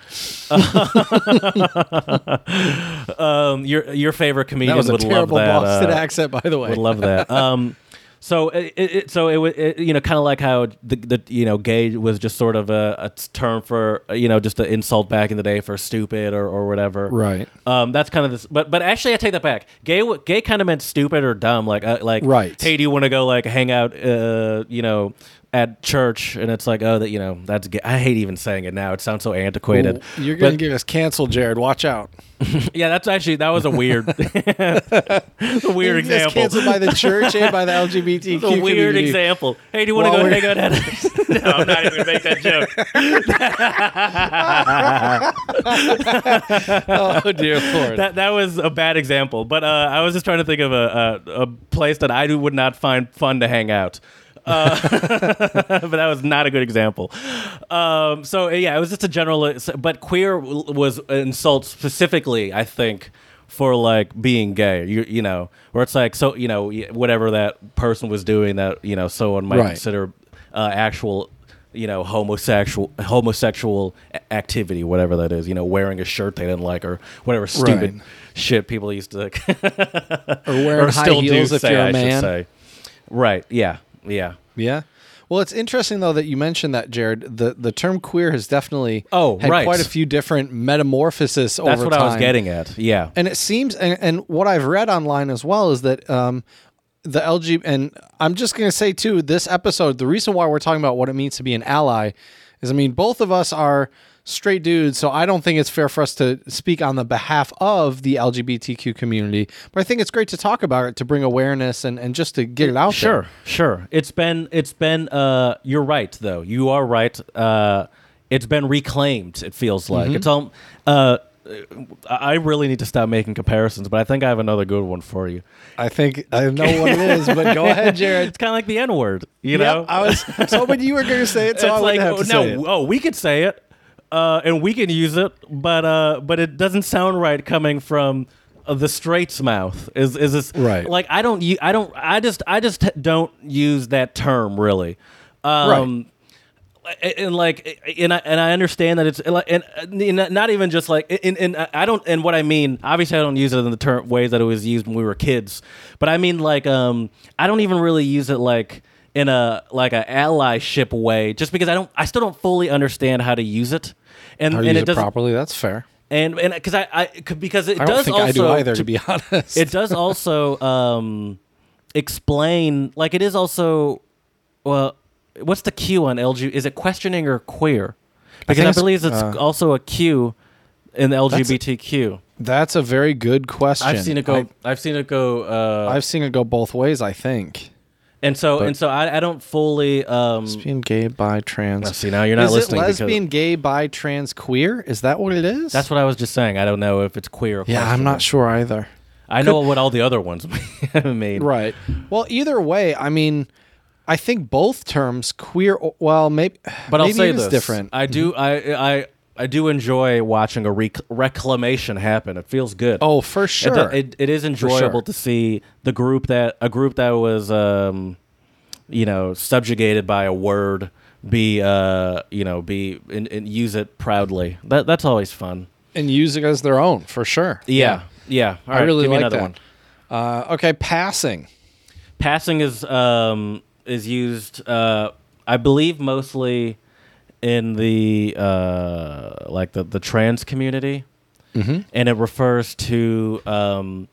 [LAUGHS] um, your your favorite comedian that was a would terrible love that. Boston uh, accent, by the way. would love that. Um, [LAUGHS] so it, it, so it, wa- it you know kind of like how the, the you know gay was just sort of a, a term for you know just an insult back in the day for stupid or, or whatever. Right. Um, that's kind of this, but but actually I take that back. Gay gay kind of meant stupid or dumb. Like uh, like Right. Hey, do you want to go like hang out? Uh, you know. at church, and it's like, oh, that you know, that's gay. I hate even saying it now. It sounds so antiquated. Ooh, you're gonna But- get us canceled, Jared. Watch out. [LAUGHS] yeah, that's actually that was a weird, [LAUGHS] a weird example. canceled by the church and by the [LAUGHS] LGBTQ a weird community. example. Hey, do you want to go hang out at? no, I'm not even gonna make that joke. Oh dear lord. That that was a bad example. But uh, I was just trying to think of a, a a place that I do- would not find fun to hang out. Uh, but that was not a good example. Um, so yeah, it was just a general. But queer was insult specifically, I think, for like being gay. You you know, where it's like so you know whatever that person was doing that you know someone might Right. consider uh, actual you know homosexual homosexual a- activity whatever that is you know wearing a shirt they didn't like or whatever stupid Right. shit people used to [LAUGHS] or wearing or high still heels do if say, you're a I should man. say. right yeah yeah Yeah. Well, it's interesting though that you mentioned that, Jared. The the term queer has definitely Oh, had right. quite a few different metamorphoses over time. that's over what time. i was getting at yeah And it seems, and, and what I've read online as well is that um, the LG, and I'm just going to say too, this episode, the reason why we're talking about what it means to be an ally is, I mean, both of us are straight dudes, so I don't think it's fair for us to speak on the behalf of the LGBTQ community. But I think it's great to talk about it to bring awareness and, and just to get it out sure there. sure sure. it's been it's been uh you're right though you are right uh it's been reclaimed it feels like Mm-hmm. it's all uh I really need to stop making comparisons, but I think I have another good one for you. I think I know what it is, but go [LAUGHS] ahead, Jared. It's kind of like the N word, you Yep, know? I was was hoping you were going to say it, so it's I like have to say no, it. oh, we could say it, uh, and we can use it, but uh, but it doesn't sound right coming from uh, the straight's mouth. Is is this Right. Like I don't, u- I don't, I just, I just don't use that term really. Um, and, and like, and I and I understand that it's like, and, and not even just like, and, and I don't, and what I mean, obviously, I don't use it in the term ways that it was used when we were kids, but I mean, like, um, I don't even really use it like in a like a allyship way, just because I don't, I still don't fully understand how to use it, and and it it properly. That's fair. and and because I, I because it I don't does think also I do either, to to be [LAUGHS] honest. it does also um, explain like it is also well what's the q on lg is it questioning or queer because think i, believe it's uh, also a q in the lgbtq That's a very good question. i've seen it go I, I, have seen it go uh, I've seen it go both ways. I think. And so but- and so I, I don't fully um Lesbian, gay, bi, trans. Now, see, now you're not is listening it lesbian, gay, bi, trans, queer? Is that what it is? that's what i was just saying i don't know if it's queer or Yeah, I'm not sure either. i know what all the other ones [LAUGHS] mean Right. Well, either way, I mean, I think both terms, queer. Well, maybe. But I'll say it is this: different. I do, I, I, I do enjoy watching a rec- reclamation happen. It feels good. oh, for sure. do- It, it is enjoyable sure. to see the group that a group that was, um, you know, subjugated by a word be, uh, you know, be and, and use it proudly. That that's always fun. and use it as their own, for sure. Yeah, yeah. All I right, really like another that. one. Uh, okay, passing. Passing is um, is used, uh, I believe, mostly in the uh, like the the trans community, Mm-hmm. and it refers to um,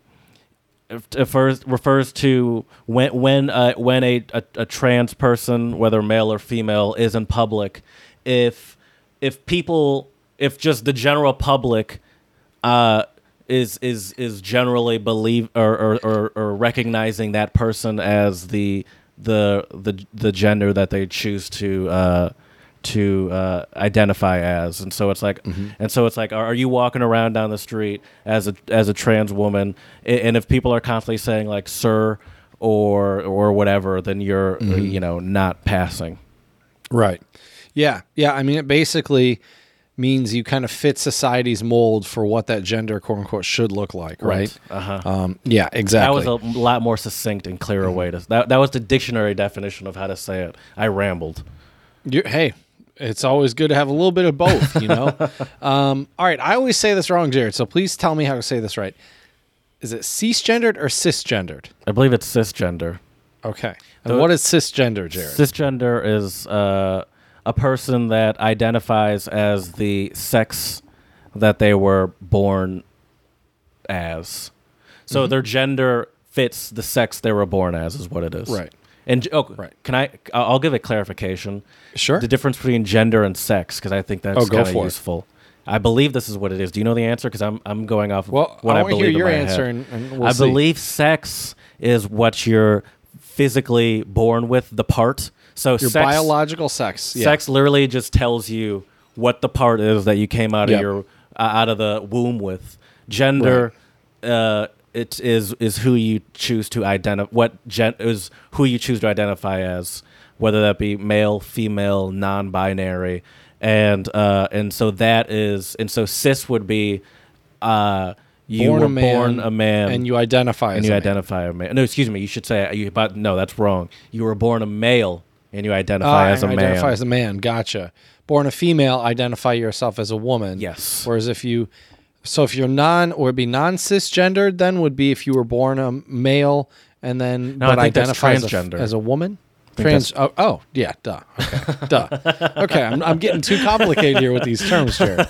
it refers refers to when when uh, when a, a a trans person, whether male or female, is in public, if if people if just the general public uh, is is is generally believe or, or, or, or recognizing that person as the the the the gender that they choose to uh, to uh, identify as, and so it's like, and so it's like, are, are you walking around down the street as a as a trans woman, and if people are constantly saying like "sir" or or whatever, then you're you know not passing. Right. Yeah. Yeah. I mean, it basically means you kind of fit society's mold for what that gender, quote unquote, should look like. Right. Uh huh. Um, yeah. Exactly. That was a lot more succinct and clearer way to. That, that was the dictionary definition of how to say it. I rambled. You- hey, it's always good to have a little bit of both, you know? [LAUGHS] um, all right. I always say this wrong, Jared. So please tell me how to say this right. Is it cisgendered or cisgendered? I believe it's cisgender. Okay. And The- what is cisgender, Jared? Cisgender is uh, a person that identifies as the sex that they were born as. So Mm-hmm. their gender fits the sex they were born as, is what it is. Right. And oh, Right. can I? I'll give a clarification. Sure. The difference between gender and sex, because I think that's Oh, kind of for it. useful. I believe this is what it is. Do you know the answer? Because I'm I'm going off of Well, what I I, want to believe hear your answer, and, and we'll I see. believe sex is what you're physically born with, the part. So your sex, biological sex. Yeah. sex literally just tells you what the part is that you came out Yep. of your uh, out of the womb with. Gender, uh, it is is who you choose to identify. What gen is who you choose to identify as, whether that be male, female, non-binary, and uh, and so that is and so cis would be, uh, you Born were a man, born a man and you identify and as you a man. identify a man. No, excuse me. You should say you. But no, that's wrong. You were born a male, and you identify Ah, as a man. identify as a man. Gotcha. Born a female, identify yourself as a woman. Yes. Whereas if you, so if you're non or be non cisgendered, then would be if you were born a male and then No, I but think that's identify as a, as a woman. Trans. Oh, oh, yeah. Duh. Okay. duh. [LAUGHS] Okay. I'm, I'm getting too complicated here with these terms, Jared.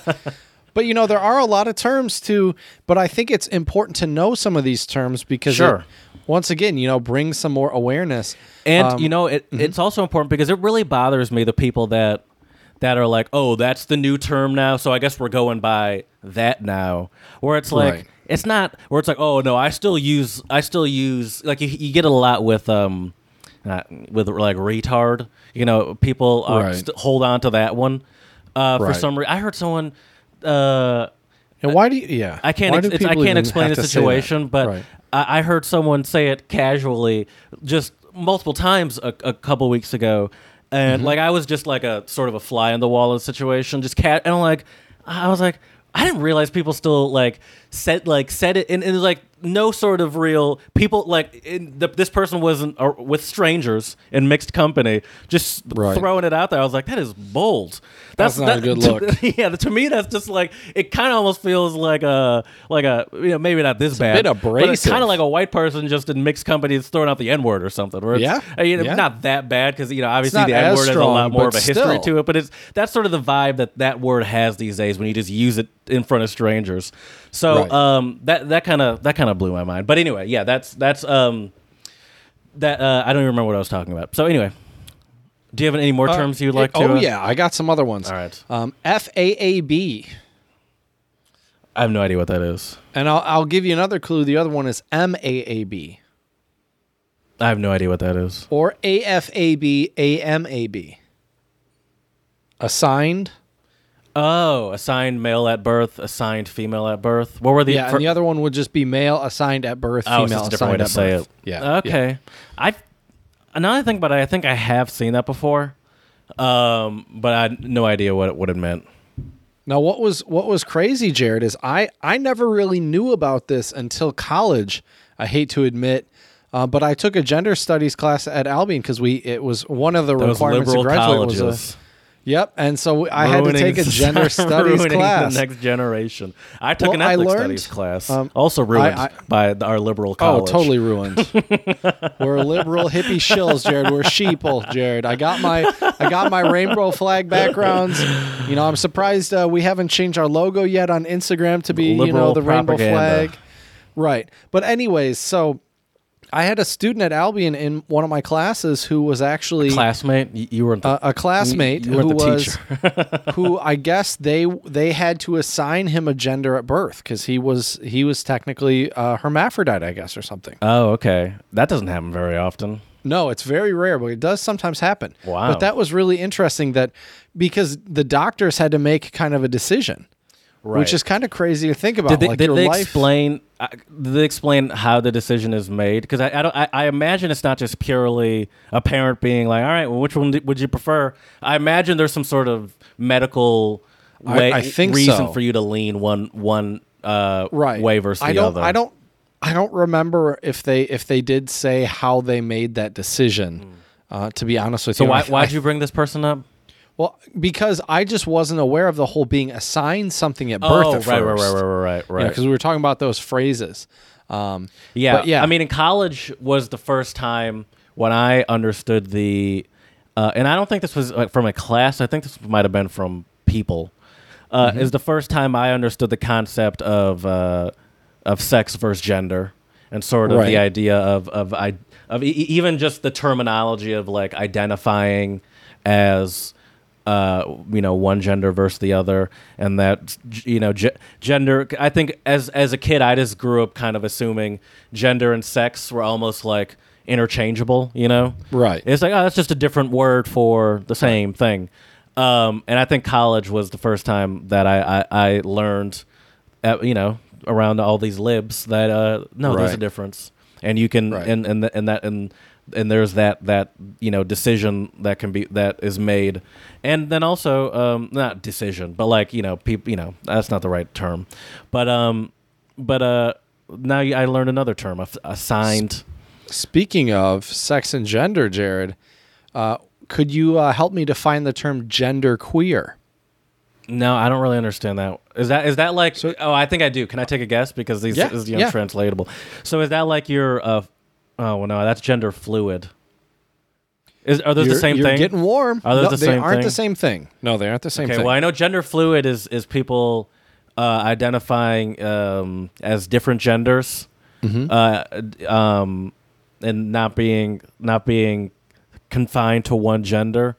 But you know there are a lot of terms too. But I think it's important to know some of these terms because it, Sure. once again, you know, brings some more awareness. And Um, you know, it, it's also important because it really bothers me the people that that are like, "Oh, that's the new term now, so I guess we're going by that now." Where it's like Right. it's not where it's like, "Oh, no, I still use I still use like you, you get a lot with um uh, with like retard, you know, people uh, Right. st- hold on to that one. Uh, for Right. some reason, I heard someone uh And why do you? Yeah, I can't. Ex- I can't explain the to say that? situation, but Right. I, I heard someone say it casually, just multiple times a, a couple weeks ago, Mm-hmm. and like I was just like a sort of a fly in the wall in the situation, just cat, and I'm like, I was like. I didn't realize people still like said like said it and, and like no sort of real people like in the, this person wasn't uh, with strangers in mixed company just Right. throwing it out there. I was like, that is bold. That's not a good look. [LAUGHS] yeah, to me that's just like it kind of almost feels like a like a you know maybe not this bad, bit but it's kind of like a white person just in mixed companies throwing out the n word or something. It's, Yeah, uh, you know, yeah. not that bad because you know obviously the n word has a lot more of a history still. to it, but it's that's sort of the vibe that that word has these days when you just use it in front of strangers. So Right. um, that that kind of that kind of blew my mind. But anyway, yeah, that's that's um, that uh, I don't even remember what I was talking about. So anyway. Do you have any more Uh, terms you'd like to? Oh uh, yeah, I got some other ones. All right. Um, FAAB, I have no idea what that is. and I'll I'll give you another clue. The other one is MAAB I have no idea what that is. or AFAB AMAB. Assigned. Oh, assigned male at birth, assigned female at birth. What were the? Yeah, fir- and the other one would just be male assigned at birth, oh, female just a different way assigned to at say birth. it. Yeah. Okay. That I think about it, I think I have seen that before, um, but I had no idea what it, what it meant. Now, what was what was crazy, Jared, is I I never really knew about this until college. I hate to admit, uh, but I took a gender studies class at Albion because we it was one of the Those requirements to graduate was a Yep, and so I had to take a [LAUGHS] gender [LAUGHS] studies class. The next generation. I took Well, an ethnic learned, studies class, um, also ruined I- I- by our liberal college. Oh, totally [LAUGHS] ruined. We're liberal hippie shills, Jared. We're sheeple, Jared. I got my I got my rainbow flag backgrounds. You know, I'm surprised uh, we haven't changed our logo yet on Instagram to be you know Liberal the rainbow flag. Right. But anyways, so I had a student at Albion in one of my classes who was actually Classmate, you. The, a, a classmate You- you who the was teacher. [LAUGHS] who I guess they they had to assign him a gender at birth because he was he was technically a hermaphrodite, I guess, or something. oh, okay. That doesn't happen very often. No, it's very rare, but it does sometimes happen. Wow. But that was really interesting that because the doctors had to make kind of a decision, Right. which is kind of crazy to think about. Did they, like did they life. explain? Uh, did they explain how the decision is made? Because I, I don't. I, I imagine it's not just purely a parent being like, "All right, well, which one would you prefer?" I imagine there's some sort of medical way, I think reason so. for you to lean one one uh, right way versus I the don't, other. I don't. I don't remember if they if they did say how they made that decision. Uh, to be honest with. So you, why I- why'd you bring this person up? Well, because I just wasn't aware of the whole being assigned something at birth. oh, at right, right, first. right, right, right, right. Because we were talking about those phrases. Um, Yeah, yeah. I mean, in college was the first time when I understood the, uh, and I don't think this was like from a class. I think this might have been from people. Uh, Mm-hmm. Is the first time I understood the concept of uh, of sex versus gender, and sort of Right. the idea of of I of e- even just the terminology of like identifying as uh, you know one gender versus the other, and that you know ge- gender. I think as as a kid, I just grew up kind of assuming gender and sex were almost like interchangeable. You know, Right. It's like oh, that's just a different word for the same thing. Um, and I think college was the first time that I I, I learned, uh, you know, around all these libs that uh, no, there's a difference, and you can Right. and and and that and and there's that that you know decision that can be that is made, and then also um, not decision, but like you know people you know that's not the right term, but um, but uh, now I learned another term, assigned. Speaking of sex and gender, Jared, uh, could you uh, help me define the term gender queer? No, I don't really understand that. Is that is that like? oh, I think I do. Can I take a guess because these Yeah, is the yeah. untranslatable. So is that like your? Uh, oh well, no, that's gender fluid. Is are those you're, the same you're thing? getting warm. Are those no, the they same aren't the same thing. No, they aren't the same okay, thing. well I know gender fluid is is people uh, identifying um, as different genders, Mm-hmm. uh, um, and not being not being confined to one gender.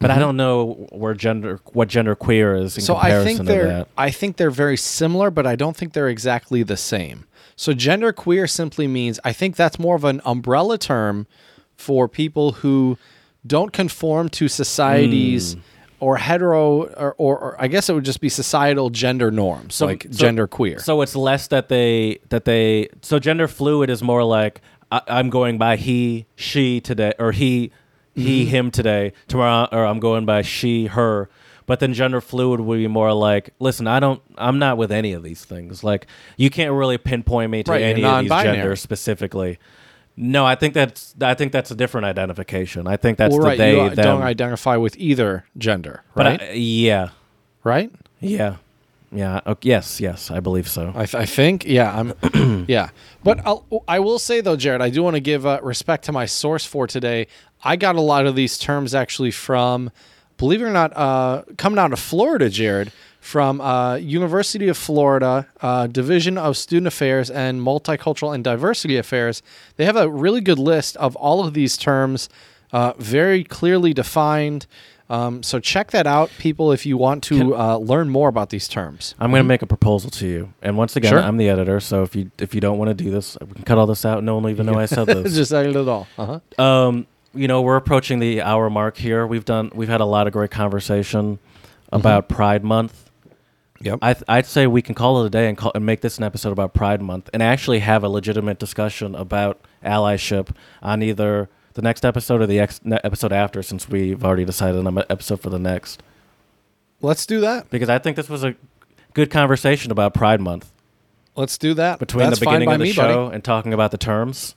But I don't know where gender what gender queer is in Mm-hmm. so I think they're. I think they're very similar, but I don't think they're exactly the same. So gender queer simply means I think that's more of an umbrella term for people who don't conform to society's Hmm. or hetero or, or, or I guess it would just be societal gender norms, So- like so- gender queer. So it's less that they that they so gender fluid is more like I, I'm going by he she today or he he him today tomorrow or I'm going by she her. But then gender fluid would be more like, listen, I don't, I'm not with any of these things. Like, you can't really pinpoint me to Right, any of these non-binary. genders specifically. No, I think that's, I think that's a different identification. I think that's well, the right, they you them. don't identify with either gender, but right? I, yeah, right? yeah, yeah. Okay, yes, yes, I believe so. I, th- I think, yeah, I'm, [CLEARS THROAT] yeah. But I'll, I will say though, Jared, I do want to give uh, respect to my source for today. I got a lot of these terms actually from, believe it or not, uh, coming out of Florida, Jared, from uh, University of Florida uh, Division of Student Affairs and Multicultural and Diversity Affairs. They have a really good list of all of these terms, uh, very clearly defined. Um, so check that out, people, if you want to uh, learn more about these terms. I'm going to make a proposal to you, and once again, Sure. I'm the editor. So if you if you don't want to do this, we can cut all this out. No one will even know I said [LAUGHS] this. Just edit it all. Uh huh. um, you know, we're approaching the hour mark here. We've done we've had a lot of great conversation about Pride Month. Yep. I th- I'd say we can call it a day and call and make this an episode about Pride Month and actually have a legitimate discussion about allyship on either the next episode or the ex- episode after, since we've already decided on an episode for the next. Let's do that. Because I think this was a good conversation about Pride Month. Let's do that. between That's the beginning of the me, show buddy. Mm-hmm. and talking about the terms.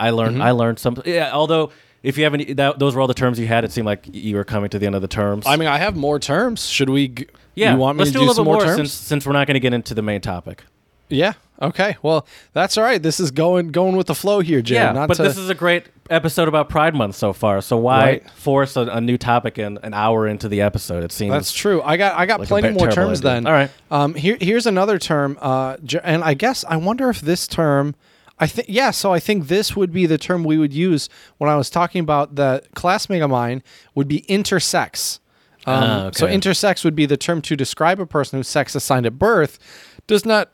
I learned. I learned some. Yeah. Although, if you have any, that, those were all the terms you had. It seemed like you were coming to the end of the terms. I mean, I have more terms. Should we? G- yeah. You want me let's to do a little some bit more, terms? since since we're not going to get into the main topic. yeah. Okay. Well, that's all right. This is going going with the flow here, Jared. yeah. Not but to, this is a great episode about Pride Month so far. So why Right. force a, a new topic in an hour into the episode? It seems That's true. I got I got Like plenty more terms idea. then. All right. Um. Here here's another term. Uh. And I guess I wonder if this term. I think yeah. So I think this would be the term we would use when I was talking about the classmate of mine would be intersex. Um, Ah, So intersex would be the term to describe a person whose sex assigned at birth does not,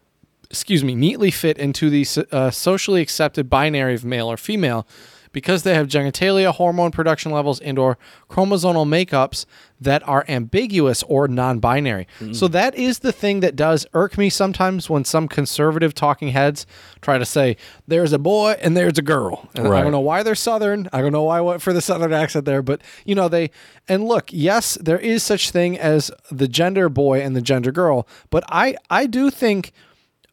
excuse me, neatly fit into the uh, socially accepted binary of male or female, because they have genitalia, hormone production levels, and/or chromosomal makeups that are ambiguous or non-binary. Mm. So that is the thing that does irk me sometimes when some conservative talking heads try to say there's a boy and there's a girl. And I don't know why they're southern. I don't know why I went for the southern accent there, but you know they and look, yes, there is such thing as the gender boy and the gender girl, but I I do think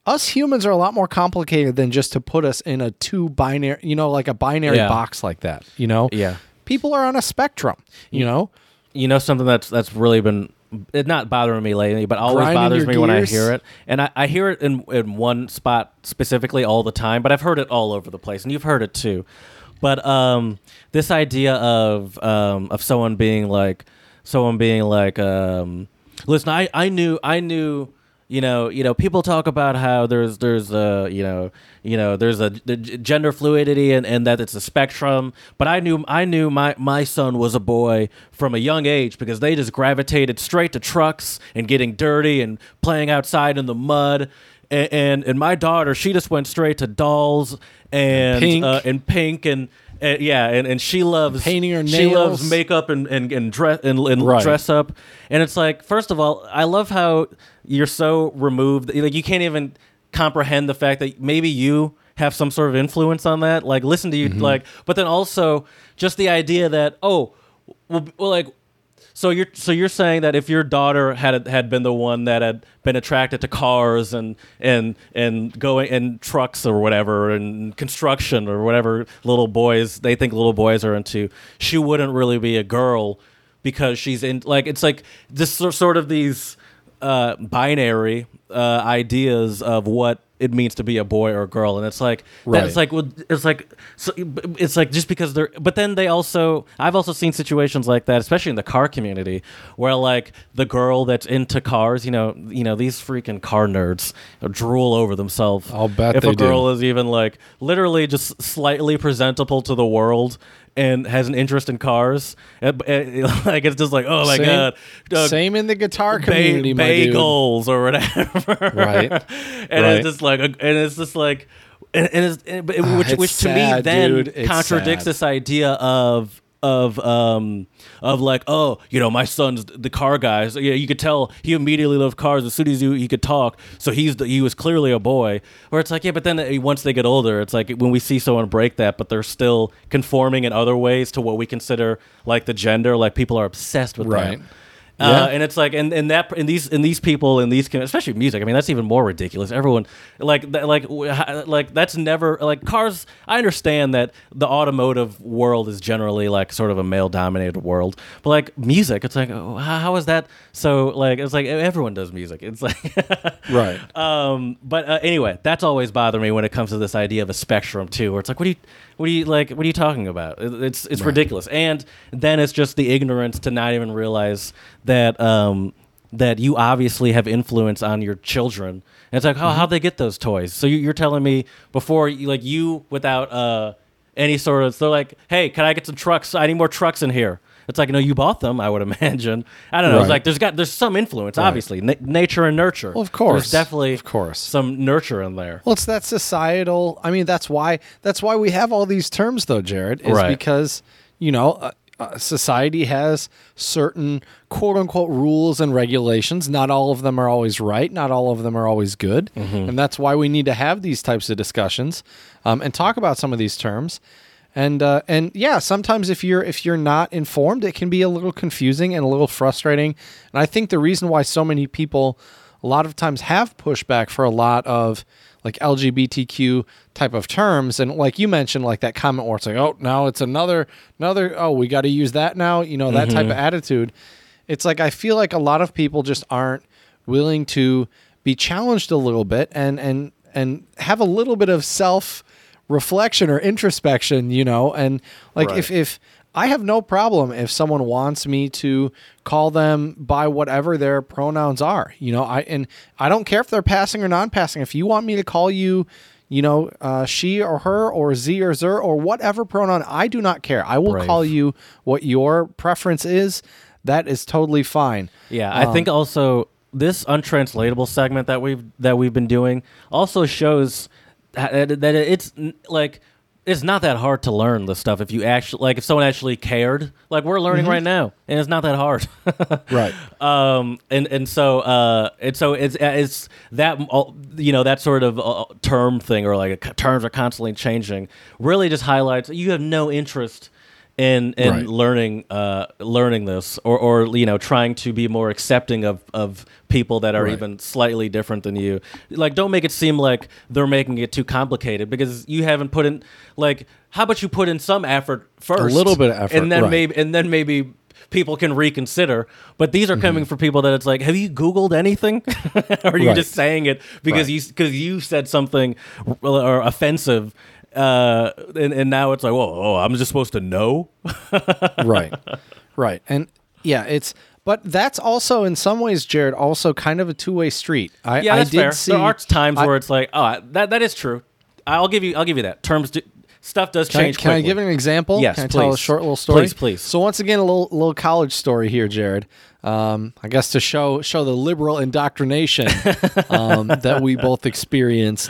us humans are a lot more complicated than just to put us in a two binary, you know, like a binary Yeah. box like that, you know? Yeah. People are on a spectrum, you know? You know something that's that's really been it not bothering me lately, but always Grinding bothers me when I gears? hear it. And I, I hear it in in one spot specifically all the time, but I've heard it all over the place, and you've heard it too. But um, this idea of um, of someone being like someone being like, um, listen, I, I knew I knew you know, you know, people talk about how there's there's uh you know you know there's a the gender fluidity and, and that it's a spectrum. But I knew I knew my my son was a boy from a young age because they just gravitated straight to trucks and getting dirty and playing outside in the mud. And and, and my daughter, she just went straight to dolls and Pink. uh, and pink and. Uh, yeah, and, and she loves Painting her nails. She loves makeup and and and dress and, and Right. dress up, and it's like, first of all, I love how you're so removed, like you can't even comprehend the fact that maybe you have some sort of influence on that. Like, listen to you, Mm-hmm. like, but then also just the idea that oh, well, well, like. So you're so you're saying that if your daughter had had been the one that had been attracted to cars and and and going and trucks or whatever and construction or whatever little boys they think little boys are into, she wouldn't really be a girl because she's in like it's like this sort of these uh, binary uh, ideas of what it means to be a boy or a girl, and it's like Right. it's like well, it's like so, it's like just because they're but then they also I've also seen situations like that, especially in the car community, where like the girl that's into cars, you know, you know these freaking car nerds drool over themselves. I'll bet if a girl do. is even like literally just slightly presentable to the world. And has an interest in cars, and- [LAUGHS] and, like it's just like, oh my Same- god, uh, Same in the guitar ba- community, dude. bagels or whatever. Right. [LAUGHS] and Right. it's just like, and it's just like, and, and it's, and, but it- which, Ah, it's which to me then dude. Contradicts sad. this idea of of um of like oh you know my son's the car guy so, yeah you could tell he immediately loved cars. As soon as you he could talk so he's the, he was clearly a boy. Where it's like yeah but then uh, once they get older it's like when we see someone break that but they're still conforming in other ways to what we consider like the gender like people are obsessed with Right. that Yeah. uh, and it's like, and, and that, and these, and these people, and these, especially music. I mean, that's even more ridiculous. Everyone, like, that- like, like that's never like cars. I understand that the automotive world is generally like sort of a male-dominated world, but like music, it's like, oh, how, how is that? So like, it's like everyone does music. It's like, [LAUGHS] Right. um, but uh, anyway, that's always bothered me when it comes to this idea of a spectrum too, where it's like, what do you, what do you like, what are you talking about? It- It's it's ridiculous, and then it's just the ignorance to not even realize that um, that you obviously have influence on your children. And it's like, how how'd they get those toys? So you, you're telling me before, you, like you without uh, any sort of, they're like, hey, can I get some trucks? I need more trucks in here. It's like, no, you bought them. I would [LAUGHS] imagine. I don't know. It's like there's got there's some influence, obviously, Na- nature and nurture. Well, of course. There's definitely Of course. some nurture in there. Well, it's that societal. I mean, that's why that's why we have all these terms, though, Jared. Is Right. because you know uh, uh, society has certain quote unquote rules and regulations. Not all of them are always right. Not all of them are always good, Mm-hmm. and that's why we need to have these types of discussions um, and talk about some of these terms. And uh, and yeah, sometimes if you're if you're not informed, it can be a little confusing and a little frustrating. And I think the reason why so many people a lot of times have pushback for a lot of like LGBTQ type of terms and like you mentioned like that comment where it's like oh now it's another another oh we got to use that now you know that type of attitude it's like I feel like a lot of people just aren't willing to be challenged a little bit and and and have a little bit of self reflection or introspection you know and like if if I have no problem if someone wants me to call them by whatever their pronouns are. You know, I and I don't care if they're passing or non-passing. If you want me to call you, you know, uh, she or her or z or zer or whatever pronoun, I do not care. I will Brave. call you what your preference is. That is totally fine. Yeah, I think also this untranslatable segment that we've that we've been doing also shows that it's like it's not that hard to learn the stuff if you actually like if someone actually cared. Like we're learning right now, and it's not that hard. [LAUGHS] Right. um and and so uh and so it's it's that uh, you know that sort of uh, term thing or like uh, terms are constantly changing really just highlights you have no interest in in Right. learning uh learning this or or you know trying to be more accepting of of people that are Right. even slightly different than you like don't make it seem like they're making it too complicated because you haven't put in like how about you put in some effort first a little bit of effort, and then right. maybe and then maybe people can reconsider. But these are coming for people that it's like, have you Googled anything? [LAUGHS] or are you just saying it because you because you said something or offensive? Uh, and, and now it's like, whoa, oh, I'm just supposed to know. [LAUGHS] right right and yeah it's But that's also, in some ways, Jared, also kind of a two way street. I, Yeah, I that's did fair. see. there are times I- where it's like, oh, that that is true. I'll give you I'll give you that. Terms do, stuff does Can, I, change. can I give an example? Yes, Can I tell a short little story? Please, please. So once again, a little little college story here, Jared. Um, I guess to show show the liberal indoctrination [LAUGHS] um, that we both experienced.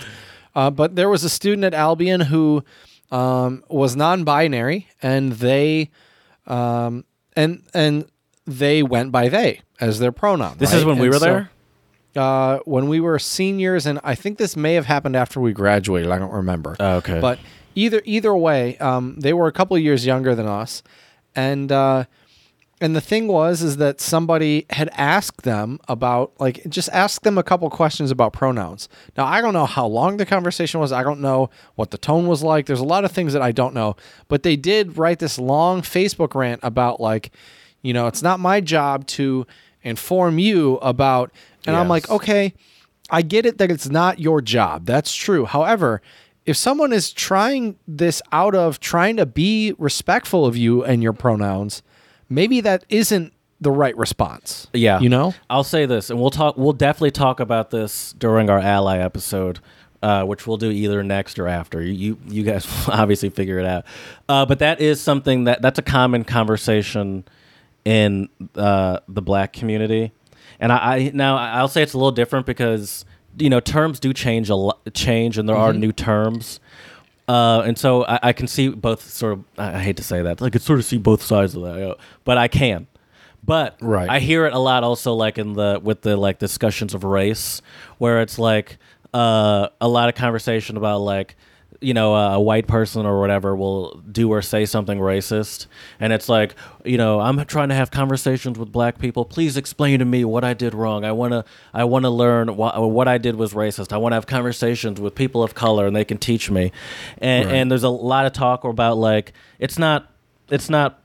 Uh, but there was a student at Albion who um, was non-binary, and they um, and and they went by they as their pronoun. This right? is when we were so- there. uh, when we were seniors, and I think this may have happened after we graduated. I don't remember. Oh, okay. But either either way, um, they were a couple of years younger than us, and uh, and the thing was is that somebody had asked them about like just asked them a couple questions about pronouns. Now I don't know how long the conversation was. I don't know what the tone was like. There's a lot of things that I don't know. But they did write this long Facebook rant about like, you know, it's not my job to inform you about. And I'm like, okay, I get it that it's not your job. That's true. However, if someone is trying this out of trying to be respectful of you and your pronouns, maybe that isn't the right response. Yeah. You know? I'll say this, and we'll talk. We'll definitely talk about this during our ally episode, uh, which we'll do either next or after. You you, you guys [LAUGHS] will obviously figure it out. Uh, but that is something that that's a common conversation in uh, the black community, and I, I now I'll say it's a little different because you know terms do change a lot, change, and there are Mm-hmm. new terms. Uh, and so I, I can see both sort of. I hate to say that. I could sort of see both sides of that, but I can. But Right. I hear it a lot also like in the with the like discussions of race where it's like uh, a lot of conversation about like you know a white person or whatever will do or say something racist. And it's like you know I'm trying to have conversations with black people. Please explain to me what I did wrong. I want to I want to learn what what I did was racist. I want to have conversations with people of color and they can teach me. And and there's a lot of talk about like it's not it's not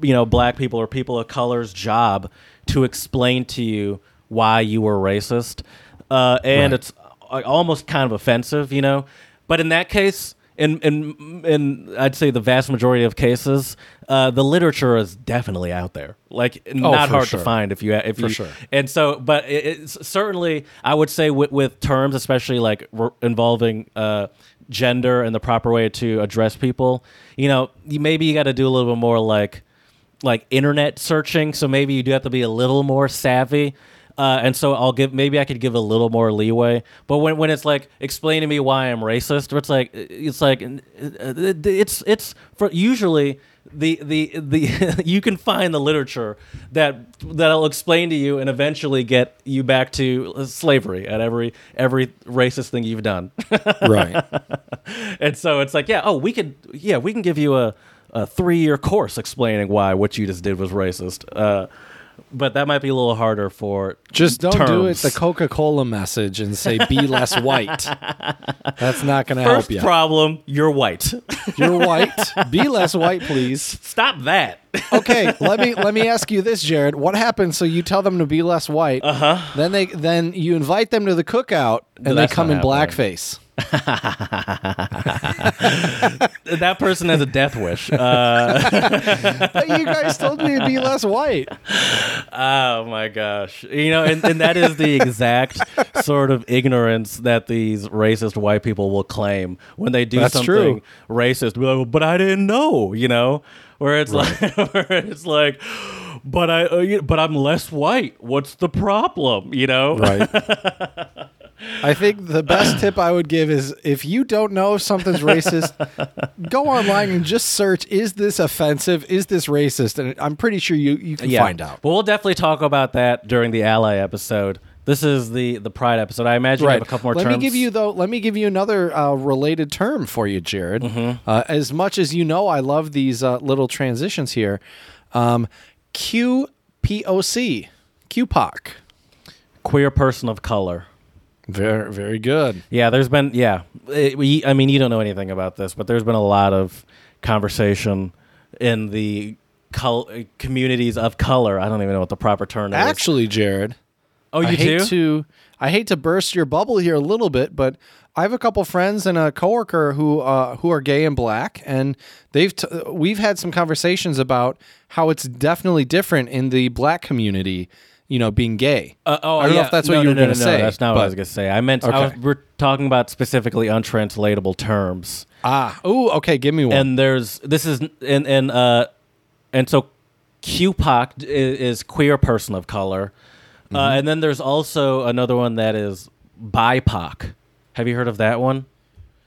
you know black people or people of color's job to explain to you why you were racist. Uh, and Right. it's uh, almost kind of offensive you know but in that case in in in I'd say the vast majority of cases, uh, the literature is definitely out there. Like not Oh, for hard sure. to find if you if you sure. and so, but it, certainly, I would say with, with terms, especially like r- involving uh, gender and the proper way to address people, you know, you, maybe you got to do a little bit more like like internet searching. So maybe you do have to be a little more savvy. Uh, and so I'll give maybe I could give a little more leeway, but when, when it's like explain to me why I'm racist, it's like it's like uh, it's it's for usually the the the [LAUGHS] you can find the literature that that'll explain to you and eventually get you back to slavery at every every racist thing you've done. [LAUGHS] Right. and so it's like, yeah, oh, we could, yeah, we can give you a, a three year course explaining why what you just did was racist. Uh, but that might be a little harder for Just don't do it the Coca Cola message and say be less white. That's not going to help First you. problem, you're white. You're white. Be less white, please. Stop that. Okay, let me let me ask you this, Jared. What happens? So you tell them to be less white. Uh huh. Then they then you invite them to the cookout and they come in happening. blackface. [LAUGHS] that person has a death wish. Uh, [LAUGHS] you guys told me to be less white. oh my gosh. You know, and, and that is the exact sort of ignorance that these racist white people will claim when they do That's something true. racist. Be like, but I didn't know, you know? Where it's like [LAUGHS] where it's like but I uh, but I'm less white. What's the problem, you know? Right. I think the best tip I would give is if you don't know if something's racist, go online and just search is this offensive? Is this racist? And I'm pretty sure you, you can Yeah. find out. But we'll definitely talk about that during the ally episode. This is the the pride episode. I imagine you have a couple more let terms. me give you though. Let me give you another uh, related term for you, Jared. Mm-hmm. Uh, as much as you know, I love these uh, little transitions here. Um, QPOC, QPOC. queer person of color. Very, very good. Yeah, there's been yeah. It- we, I mean, you don't know anything about this, but there's been a lot of conversation in the col- communities of color. I don't even know what the proper term is. Actually, Jared, Oh, you I hate do? to I hate to burst your bubble here a little bit, but I have a couple friends and a coworker who uh, who are gay and black, and they've t- we've had some conversations about how it's definitely different in the black community. You know, being gay. Uh, oh, I don't know if that's no, what you no, were no, going to no, say. No, that's not what I was going to say. I meant I was, we're talking about specifically untranslatable terms. Ah, oh, okay. Give me one. and there's this is and and uh and so QPOC is, is queer person of color, Mm-hmm. uh, and then there's also another one that is BIPOC. Have you heard of that one?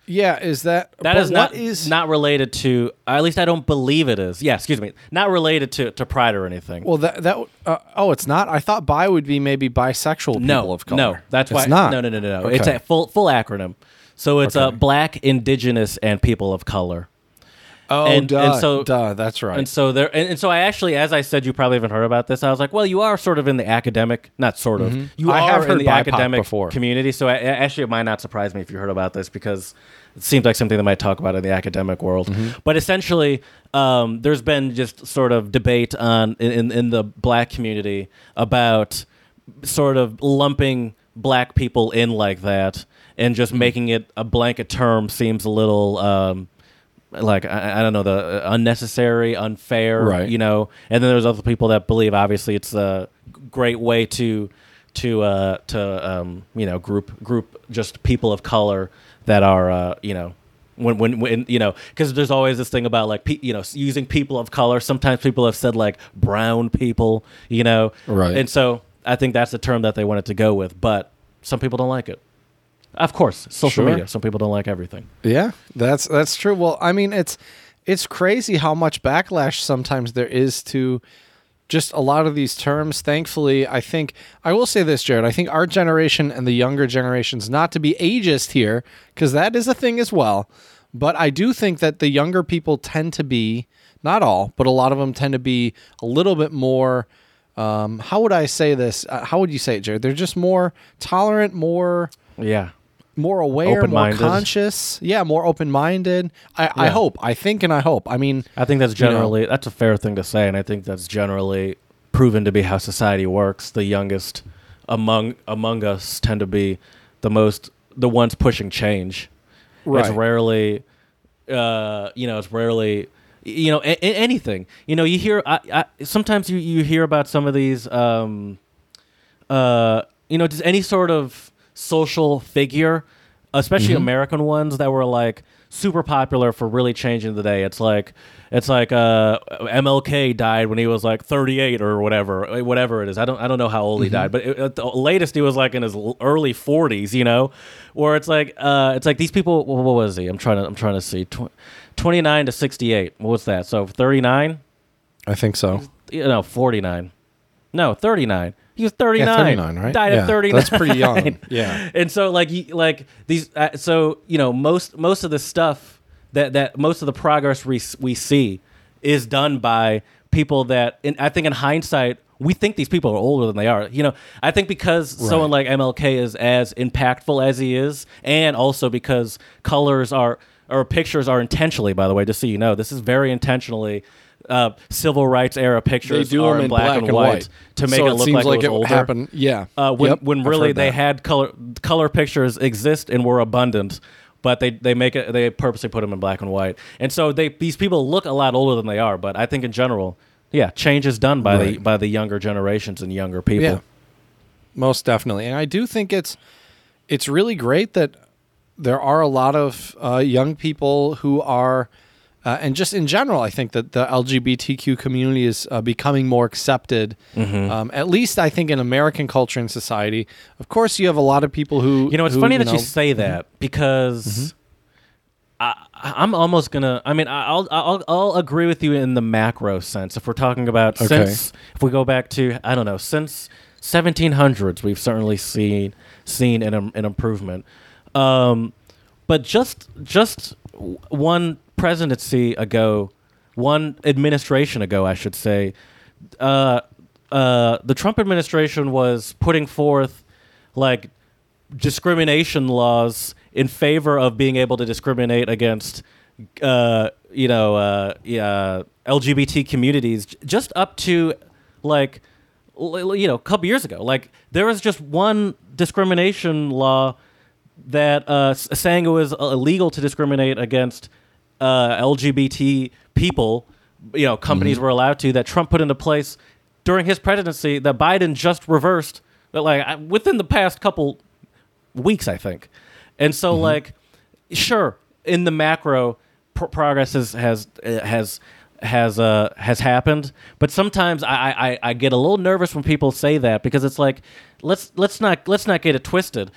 Yeah, is that that is not is not related to. At least I don't believe it is. Yeah, excuse me, not related to to pride or anything. well that that uh, oh it's not. I thought bi would be maybe bisexual people no, of color. no, that's it's why. not. No, no, no, no, no. It's a full full acronym. So it's uh, Okay. Black, Indigenous, and People of Color. Oh, and- duh, and so- duh, that's right. And so there, and, and so I actually, as I said, you probably haven't heard about this. I was like, well, you are sort of in the academic, not sort of. You Mm-hmm. I are in the BIPOC academic before. community. So I, actually, it might not surprise me if you heard about this because it seems like something they might talk about in the academic world. Mm-hmm. But essentially, um, there's been just sort of debate on in, in, the black community about sort of lumping black people in like that and Mm-hmm. just making it a blanket term seems a little um, like I, I don't know the uh, unnecessary, unfair, Right. You know, and then there's other people that believe obviously it's a great way to to uh, to um, you know group group just people of color that are uh, you know when when when you know because there's always this thing about like pe- you know using people of color. Sometimes people have said like brown people, you know, Right. And so I think that's the term that they wanted to go with, but some people don't like it. Of course, social Sure. media. Some people don't like everything. Yeah, that's that's true. Well, I mean, it's it's crazy how much backlash sometimes there is to just a lot of these terms. Thankfully, I think I will say this, Jared. I think our generation and the younger generations, not to be ageist here, because that is a thing as well. But I do think that the younger people tend to be, not all, but a lot of them tend to be a little bit more. Um, how would I say this? Uh, how would you say it, Jared? They're just more tolerant, more Yeah. More aware, more conscious. Yeah, more open minded. I, I hope. I think and I hope. I mean, I think that's You know. generally that's a fair thing to say, and I think that's generally proven to be how society works. The youngest among among us tend to be the most the ones pushing change. It's rarely, uh, you know, it's rarely, you know, a- a- anything. You know, you hear. I, I, sometimes you you hear about some of these, um, uh, you know, just any sort of social figure, especially American ones that were like super popular for really changing the day. It's like it's like uh, MLK died when he was like 38 or whatever, whatever it is. I don't I don't know how old he died, but it, at the latest he was like in his early 40s. You know, where it's like uh, it's like these people. What, what was he? I'm trying to I'm trying to see. Tw- 29 to 68. What's that? So 39. I think so. You know, 49. No, 39. He was 39. Yeah, 39, right? Died Yeah, at 39. That's pretty young. [LAUGHS] yeah. and so like you, like these uh, so you know most most of the stuff that that most of the progress we we see is done by people that in, I think in hindsight we think these people are older than they are. You know, I think because someone like MLK is as impactful as he is and also because colors are or pictures are intentionally by the way just so you know this is very intentionally uh, civil rights era pictures They do are them in in black, and, white, to make So it look seems like, like it was older happened. Yeah. uh, when Yep, when really they that. had color color pictures exist and were abundant, but they they make it they purposely put them in black and white, and so they these people look a lot older than they are. But I think in general, yeah, change is done by the by the younger generations and younger people. Yeah. Most definitely. And I do think it's it's really great that there are a lot of uh, young people who are uh, and just in general, I think that the LGBTQ community is uh, becoming more accepted. Mm-hmm. Um, at least, I think in American culture and society. Of course, you have a lot of people who You know, it's who, funny that know- you say that because I, I'm almost gonna. I mean, I'll, I'll I'll agree with you in the macro sense. If we're talking about Okay. since, if we go back to I don't know, since 1700s, we've certainly seen seen an, an improvement. Um, but just just one presidency ago, one administration ago, I should say, uh, uh, the Trump administration was putting forth like discrimination laws in favor of being able to discriminate against uh, you know uh, yeah, LGBT communities just up to like you know, a couple years ago. Like there was just one discrimination law that uh, saying it was uh, illegal to discriminate against uh, LGBT people. You know, companies were allowed to that Trump put into place during his presidency that Biden just reversed. That like within the past couple weeks, I think. And so, like, sure, in the macro, pr- progress has has uh, has has uh has happened. But sometimes I, I I get a little nervous when people say that because it's like let's let's not let's not get it twisted.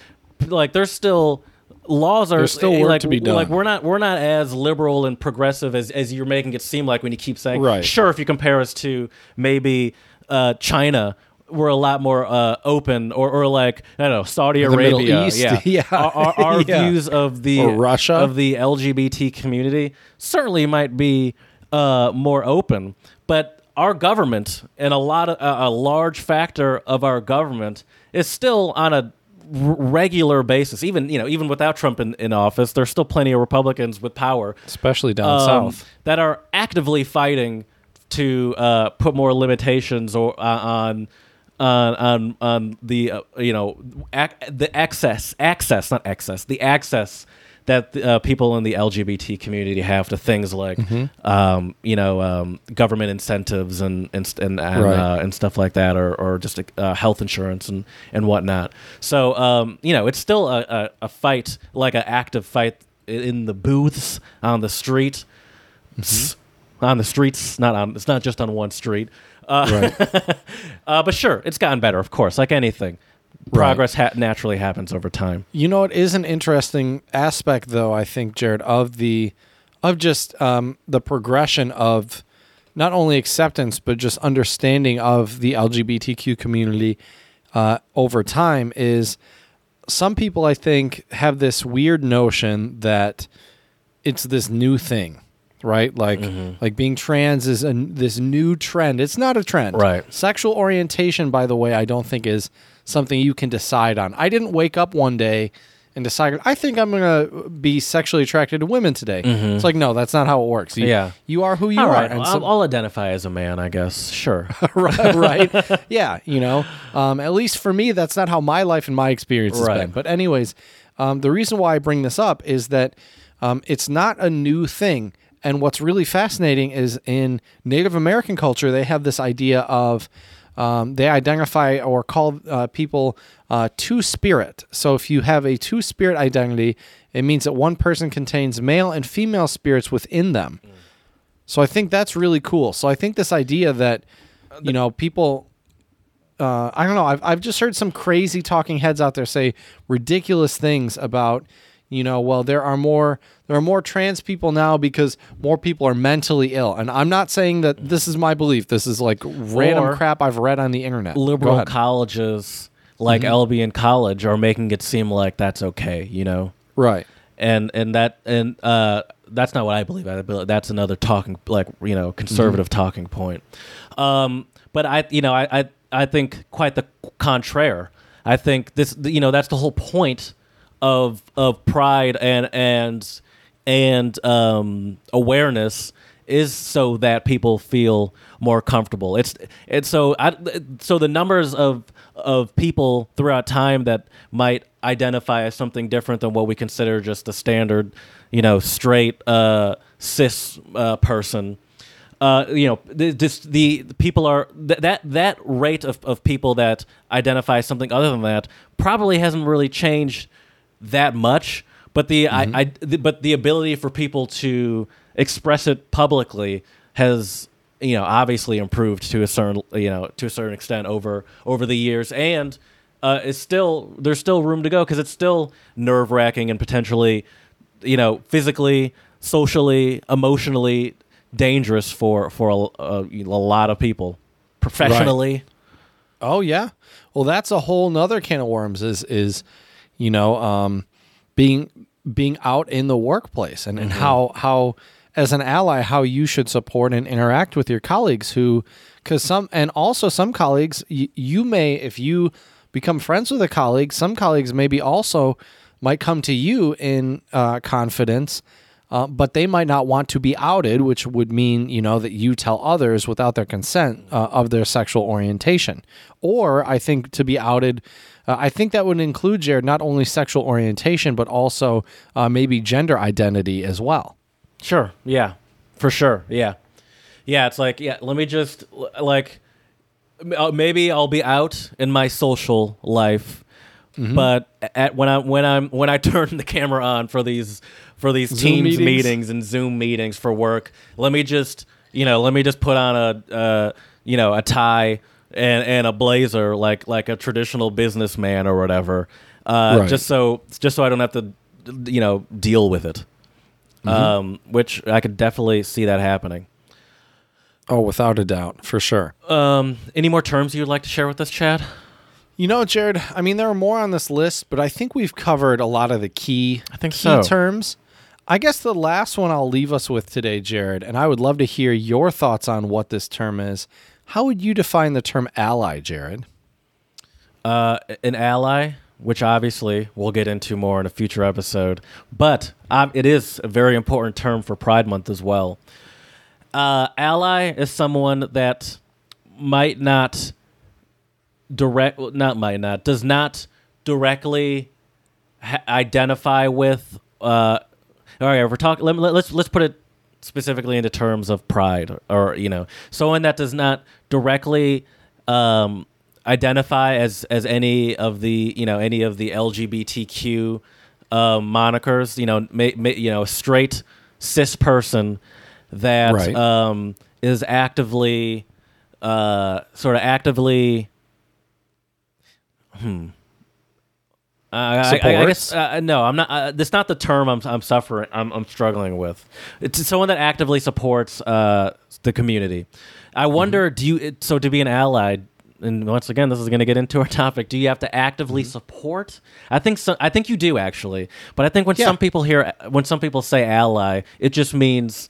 Like, there's still laws are There's still work like, to be done. Like we're not we're not as liberal and progressive as as you're making it seem like when you keep saying. Right. Sure, if you compare us to maybe uh, China. We're a lot more uh, open, or, or like I don't know, Saudi The Arabia. East, yeah, [LAUGHS] yeah. Our, our, our [LAUGHS] Yeah. views of the Or Russia. of the LGBT community certainly might be uh, more open, but our government and a lot of a a large factor of our government is still on a regular basis. Even you know, even without Trump in, in office, there's still plenty of Republicans with power especially down um, south. that are actively fighting to uh, put more limitations or uh, on on on on the uh, you know ac- the access access not access the access that uh, people in the LGBT community have to things like um, you know um, government incentives and and and and, Right. uh, and stuff like that or or just uh, health insurance and and whatnot. So um, you know it's still a, a, a fight like an active fight in the booths on the street s- on the streets not on it's not just on one street uh, Right. [LAUGHS] uh, but sure it's gotten better of course like anything progress ha- naturally happens over time You know, it is an interesting aspect, though. I think, Jared, of the of just um, the progression of not only acceptance but just understanding of the LGBTQ community uh, over time is some people I think have this weird notion that it's this new thing, right? Like like being trans is a, this new trend. It's not a trend, Right. Sexual orientation, by the way, I don't think is something you can decide on. I didn't wake up one day and decide I think I'm gonna be sexually attracted to women today. It's like no, that's not how it works. You, Yeah. you are who you all are. right I'll, I'll identify as a man i guess sure [LAUGHS] right, right. [LAUGHS] Yeah, you know, um, at least for me, that's not how my life and my experience has Right. been. But, anyways, um, the reason why I bring this up is that um, it's not a new thing. And what's really fascinating is in Native American culture, they have this idea of um, they identify or call uh, people uh, two spirit. So if you have a two spirit identity, it means that one person contains male and female spirits within them. So I think that's really cool. So I think this idea that you know people uh, I don't know. I've I've just heard some crazy talking heads out there say ridiculous things about you know well there are more there are more trans people now because more people are mentally ill and I'm not saying that this is my belief. This is like random Or crap I've read on the internet. Go liberal ahead. colleges like Mm-hmm. albion college are making it seem like that's okay you know right. and and that and uh that's not what I believe. I believe that's another talking like you know conservative talking point. Um, but I you know I, I I think quite the contraire. I think this you know that's the whole point of of pride and and and um, awareness is so that people feel more comfortable. It's it's so I, so the numbers of of people throughout time that might identify as something different than what we consider just a standard, you know, straight uh, cis uh, person. Uh, you know, this, the, the people are th- that that rate of, of people that identify something other than that probably hasn't really changed that much. But the I, I the, but the ability for people to express it publicly has you know obviously improved to a certain you know to a certain extent over over the years and uh, it's still there's still room to go because it's still nerve wracking and potentially you know physically socially emotionally dangerous for for a, a, a lot of people professionally Oh yeah. Well, that's a whole nother can of worms. Is is you know um, being being out in the workplace and, and how how as an ally how you should support and interact with your colleagues who because some and also some colleagues y- you may if you become friends with a colleague some colleagues maybe also might come to you in uh, confidence uh, but they might not want to be outed, which would mean you know that you tell others without their consent uh, of their sexual orientation. Or I think to be outed. Uh, I think that would include, Jared, not only sexual orientation, but also uh, maybe gender identity as well. Sure. Yeah. For sure. Yeah. Yeah. It's like, yeah, let me just, like, uh, maybe I'll be out in my social life, Mm-hmm. but at when I when I'm when I [LAUGHS] turn the camera on for these for these Zoom Teams meetings? meetings. and Zoom meetings for work, let me just you know let me just put on a uh, you know a tie and and a blazer like like a traditional businessman or whatever, uh, Right. just so just so I don't have to you know deal with it. Mm-hmm. Um, which I could definitely see that happening. Oh, without a doubt, for sure. Um, any more terms you'd like to share with us, Chad? You know, Jared, I mean, there are more on this list, but I think we've covered a lot of the key, I think key so. terms. I guess the last one I'll leave us with today, Jared, and I would love to hear your thoughts on what this term is. How would you define the term ally, Jared? Uh, an ally, which obviously we'll get into more in a future episode, but um, it is a very important term for Pride Month as well. Uh, ally is someone that might not direct, not might not, does not directly ha- identify with. Uh, all right, we're talking. Let, let's let's put it specifically into terms of pride, or, or you know, someone that does not directly um, identify as as any of the you know any of the LGBTQ um, monikers. You know, ma- ma- you know, a straight cis person that Right. um, is actively, uh, sort of actively. Hmm. Uh, I, I, I guess uh, no. I'm not. Uh, that's not the term I'm, I'm suffering. I'm, I'm struggling with. It's someone that actively supports uh, the community. I wonder. Do you? it- So to be an ally, and once again, this is going to get into our [LAUGHS] topic. Do you have to actively support? I think so. I think you do actually. But I think when Yeah. some people hear, when some people say ally, it just means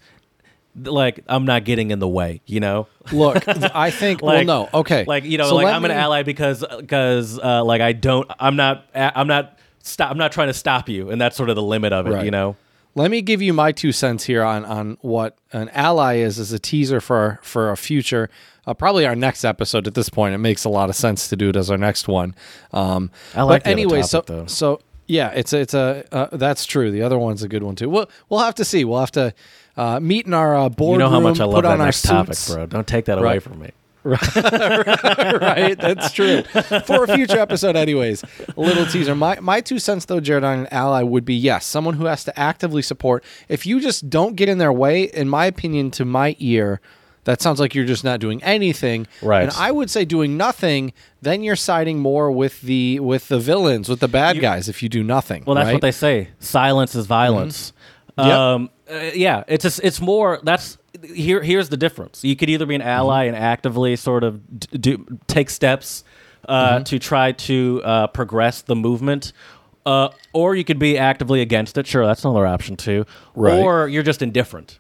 like I'm not getting in the way. You know. Look, [LAUGHS] I think. Like, well, no, okay. Like you know, So like I'm an ally because because uh, like I don't. I'm not. I'm not. Stop. I'm not trying to stop you, and that's sort of the limit of it. Right. You know. Let me give you my two cents here on on what an ally is as a teaser for for a future, uh, probably our next episode. At this point, it makes a lot of sense to do it as our next one. Um, I like but the other anyway, topic, so though. so yeah, it's it's a uh, that's true. The other one's a good one too. We'll we'll have to see. We'll have to uh, meet in our uh, You boardroom. know how much I love that next topic, bro. Don't take that away from me. [LAUGHS] right? That's true. For a future episode, anyways. A little teaser. My my two cents though, Jared, on an ally would be yes, someone who has to actively support. If you just don't get in their way, in my opinion, to my ear, that sounds like you're just not doing anything. Right. And I would say doing nothing, then you're siding more with the with the villains, with the bad guys if you do nothing. Well, that's right? what they say. Silence is violence. Mm-hmm. Yep. Uh, yeah, it's just, it's more. That's here. Here's the difference. You could either be an ally Mm-hmm. and actively sort of d- do take steps uh, Mm-hmm. to try to uh, progress the movement. Uh, or you could be actively against it. Sure, that's another option too. Right. Or you're just indifferent.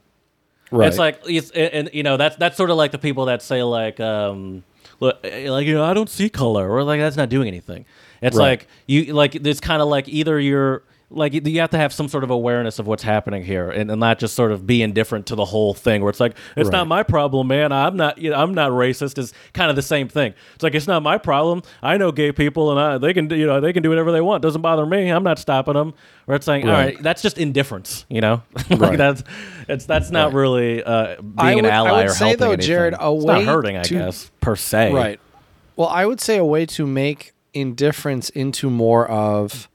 right. It's like it's and, and, you know that's that's sort of like the people that say like um look, like you know I don't see color or like that's not doing anything. It's Right. like you like it's kind of like either you're like you have to have some sort of awareness of what's happening here and, and not just sort of be indifferent to the whole thing where it's like it's Right. not my problem man i'm not you know, i'm not racist is kind of the same thing it's like it's not my problem i know gay people and I, they can you know they can do whatever they want doesn't bother me i'm not stopping them or it's saying all Right. right that's just indifference you know [LAUGHS] like Right. that's it's that's not Right. really uh, being I an would- I ally would or say, helping though, anything. Jared, a it's not way hurting, I to- guess, per se. Right. Well, I would say a way to make indifference into more of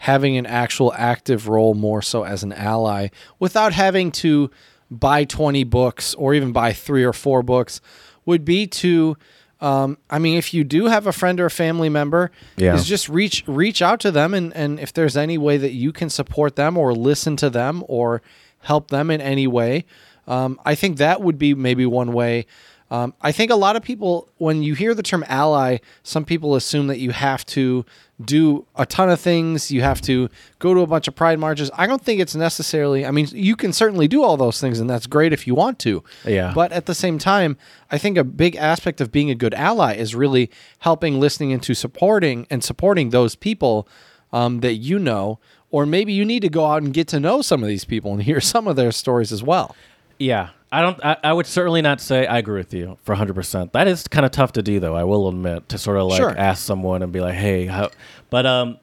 having an actual active role more so as an ally without having to buy 20 books or even buy three or four books would be to um, I mean, if you do have a friend or a family member, Yeah. is just reach reach out to them, and and if there's any way that you can support them or listen to them or help them in any way, um, I think that would be maybe one way. Um, I think a lot of people, when you hear the term ally, some people assume that you have to do a ton of things. You have to go to a bunch of pride marches. I don't think it's necessarily, I mean, you can certainly do all those things, and that's great if you want to. Yeah. But at the same time, I think a big aspect of being a good ally is really helping, listening, into supporting and supporting those people um, that you know, or maybe you need to go out and get to know some of these people and hear [LAUGHS] some of their stories as well. Yeah, I don't. I, I would certainly not say I agree with you for 100. percent That is kind of tough to do, though. I will admit to sort of like Sure. ask someone and be like, "Hey, how?" But um,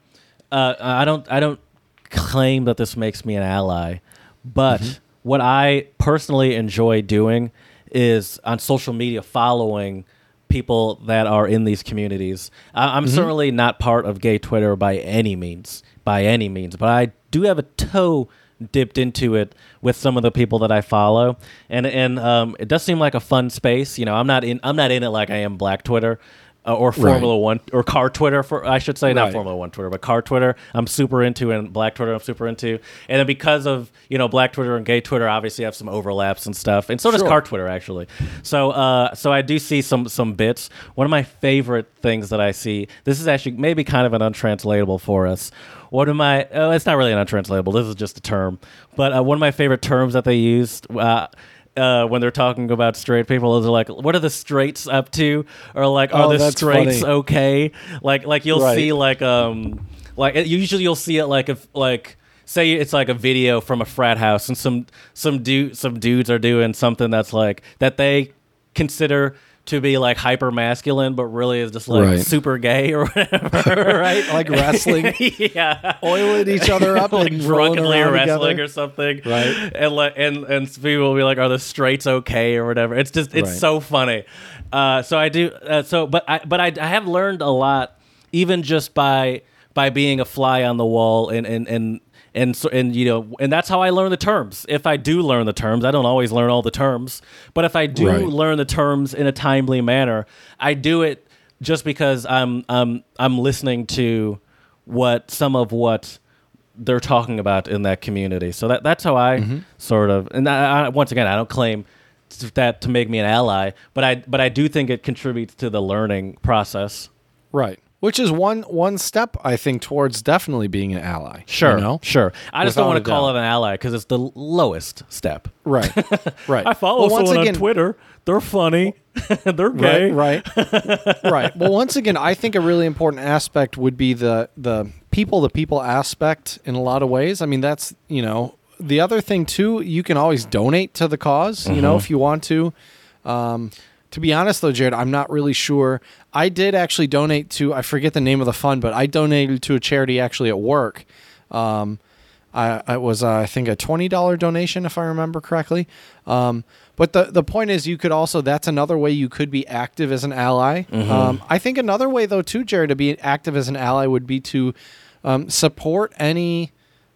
uh, I don't. I don't claim that this makes me an ally. But Mm-hmm. what I personally enjoy doing is on social media following people that are in these communities. I, I'm certainly not part of gay Twitter by any means, by any means, but I do have a toe dipped into it with some of the people that I follow, and and um, it does seem like a fun space. You know, I'm not in I'm not in it like I am Black Twitter. Uh, or Formula One or car Twitter for I should say not Formula One Twitter but car Twitter. I'm super into and Black Twitter I'm super into. And then because of you know Black Twitter and gay Twitter obviously have some overlaps and stuff and so does Sure. car Twitter actually. So uh so I do see some some bits. One of my favorite things that I see this is actually maybe kind of an untranslatable for us. One of my oh, it's not really an untranslatable this is just a term but uh, one of my favorite terms that they used uh, uh, when they're talking about straight people, they're like, "What are the straights up to?" Or like, "Are Oh, the straights funny. okay?" Like, like you'll Right. see like um like usually you'll see it like if like say it's like a video from a frat house and some some dude some dudes are doing something that's like that they consider to be like hyper masculine but really is just like Right. super gay or whatever [LAUGHS] right Like [LAUGHS] wrestling, [LAUGHS] yeah oiling each other up like and drunkenly wrestling together. or something, Right. And like and and people will be like, "Are the straights okay?" or whatever. It's just it's Right. so funny. Uh, so I do. Uh, so but I but I, I have learned a lot, even just by by being a fly on the wall and and and. And so, and you know, and that's how I learn the terms. If I do learn the terms, I don't always learn all the terms, but if I do Right. learn the terms in a timely manner, I do it just because I'm I'm I'm listening to what some of what they're talking about in that community. So that that's how I Mm-hmm. sort of and I, I, once again I don't claim that to make me an ally, but I but I do think it contributes to the learning process. Right. Which is one one step I think towards definitely being an ally. Sure, You know? sure. I just Without don't want to call it an ally because it's the lowest step. Right. [LAUGHS] Right. I follow Well, once someone again- on Twitter. They're funny. [LAUGHS] They're gay. Right, right, [LAUGHS] right. Well, once again, I think a really important aspect would be the the people to people aspect in a lot of ways. I mean, that's you know the other thing too. You can always donate to the because you know, if you want to. Um, to be honest, though, Jared, I'm not really sure. I did actually donate to I forget the name of the fund, but I donated to a charity actually at work. Um, I it was uh, I think a twenty dollar donation if I remember correctly. Um, but the the point is, you could also that's another way you could be active as an ally. Um, I think another way though too, Jared, to be active as an ally would be to um, support any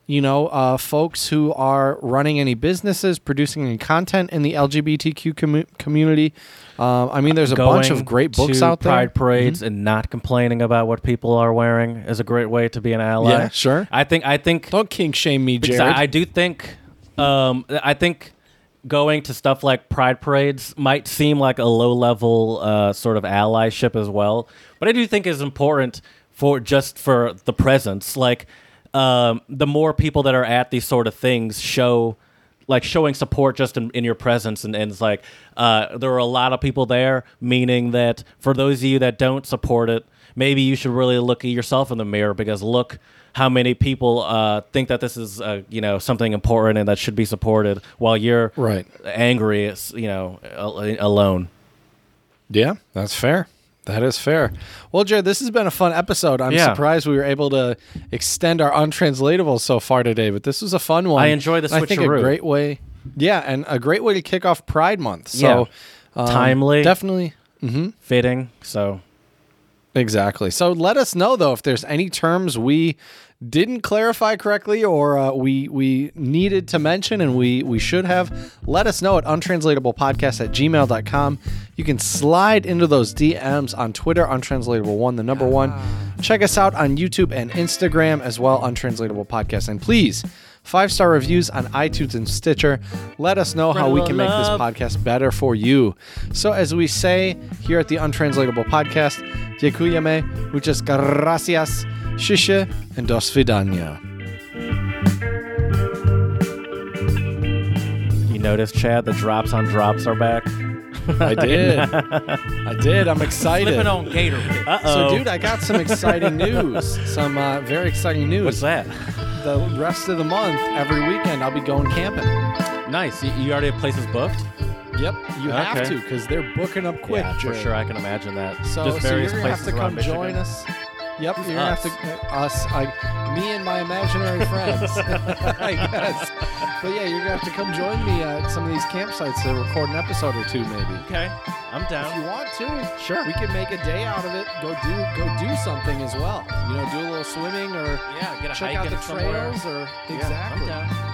you know uh, folks who are running any businesses, producing any content in the LGBTQ commu- community. Um, I mean, there's a bunch of great books to out there. Mm-hmm. Pride parades and not complaining about what people are wearing is a great way to be an ally. Yeah, sure. I think I think Don't kink shame me, Jared. I, I do think, um, I think going to stuff like pride parades might seem like a low level uh, sort of allyship as well, but I do think is important for just for the presence. Like um, the more people that are at these sort of things show. Like showing support just in, in your presence, and, and it's like uh, there are a lot of people there, meaning that for those of you that don't support it, maybe you should really look at yourself in the mirror because look how many people uh, think that this is uh, you know something important and that should be supported while you're Right. angry you know alone Yeah, that's fair. That is fair. Well, Jared, this has been a fun episode. I'm Yeah. surprised we were able to extend our untranslatable so far today, but this was a fun one. I enjoy the And I think a great way. Yeah, and a great way to kick off Pride Month. So um, Timely. definitely. fitting so Exactly. So let us know though if there's any terms we didn't clarify correctly or uh, we we needed to mention and we we should have. Let us know at untranslatablepodcast at gmail.com. You can slide into those DMs on Twitter, untranslatable one, the number one. Check us out on YouTube and Instagram as well, untranslatable podcast. And please, five star reviews on iTunes and Stitcher. Let us know how we can make this podcast better for you. So, as we say here at the Untranslatable Podcast, dziękujemy, muchas gracias, shisha, and do svidania. you notice chad the drops on drops are back I [LAUGHS] did. I did. I'm excited. Slipping on gator pit. Uh So, oh. dude, I got some exciting [LAUGHS] news. Some uh, very exciting news. What's that? The rest of the month, every weekend, I'll be going camping. Nice. You, you already have places booked? Yep, you have to because they're booking up quick. yeah, for Jared. sure. I can imagine that. So, Just so you're gonna have to come join us. Yep, Who's you're gonna have to us, I, me and my imaginary friends, [LAUGHS] I guess. But yeah, you're gonna have to come join me at some of these campsites to record an episode or two, maybe. Okay, I'm down. If you want to, Sure. we could make a day out of it. Go do go do something as well. You know, do a little swimming or Yeah, get a check hike out the somewhere. trails or Yeah, exactly. Down.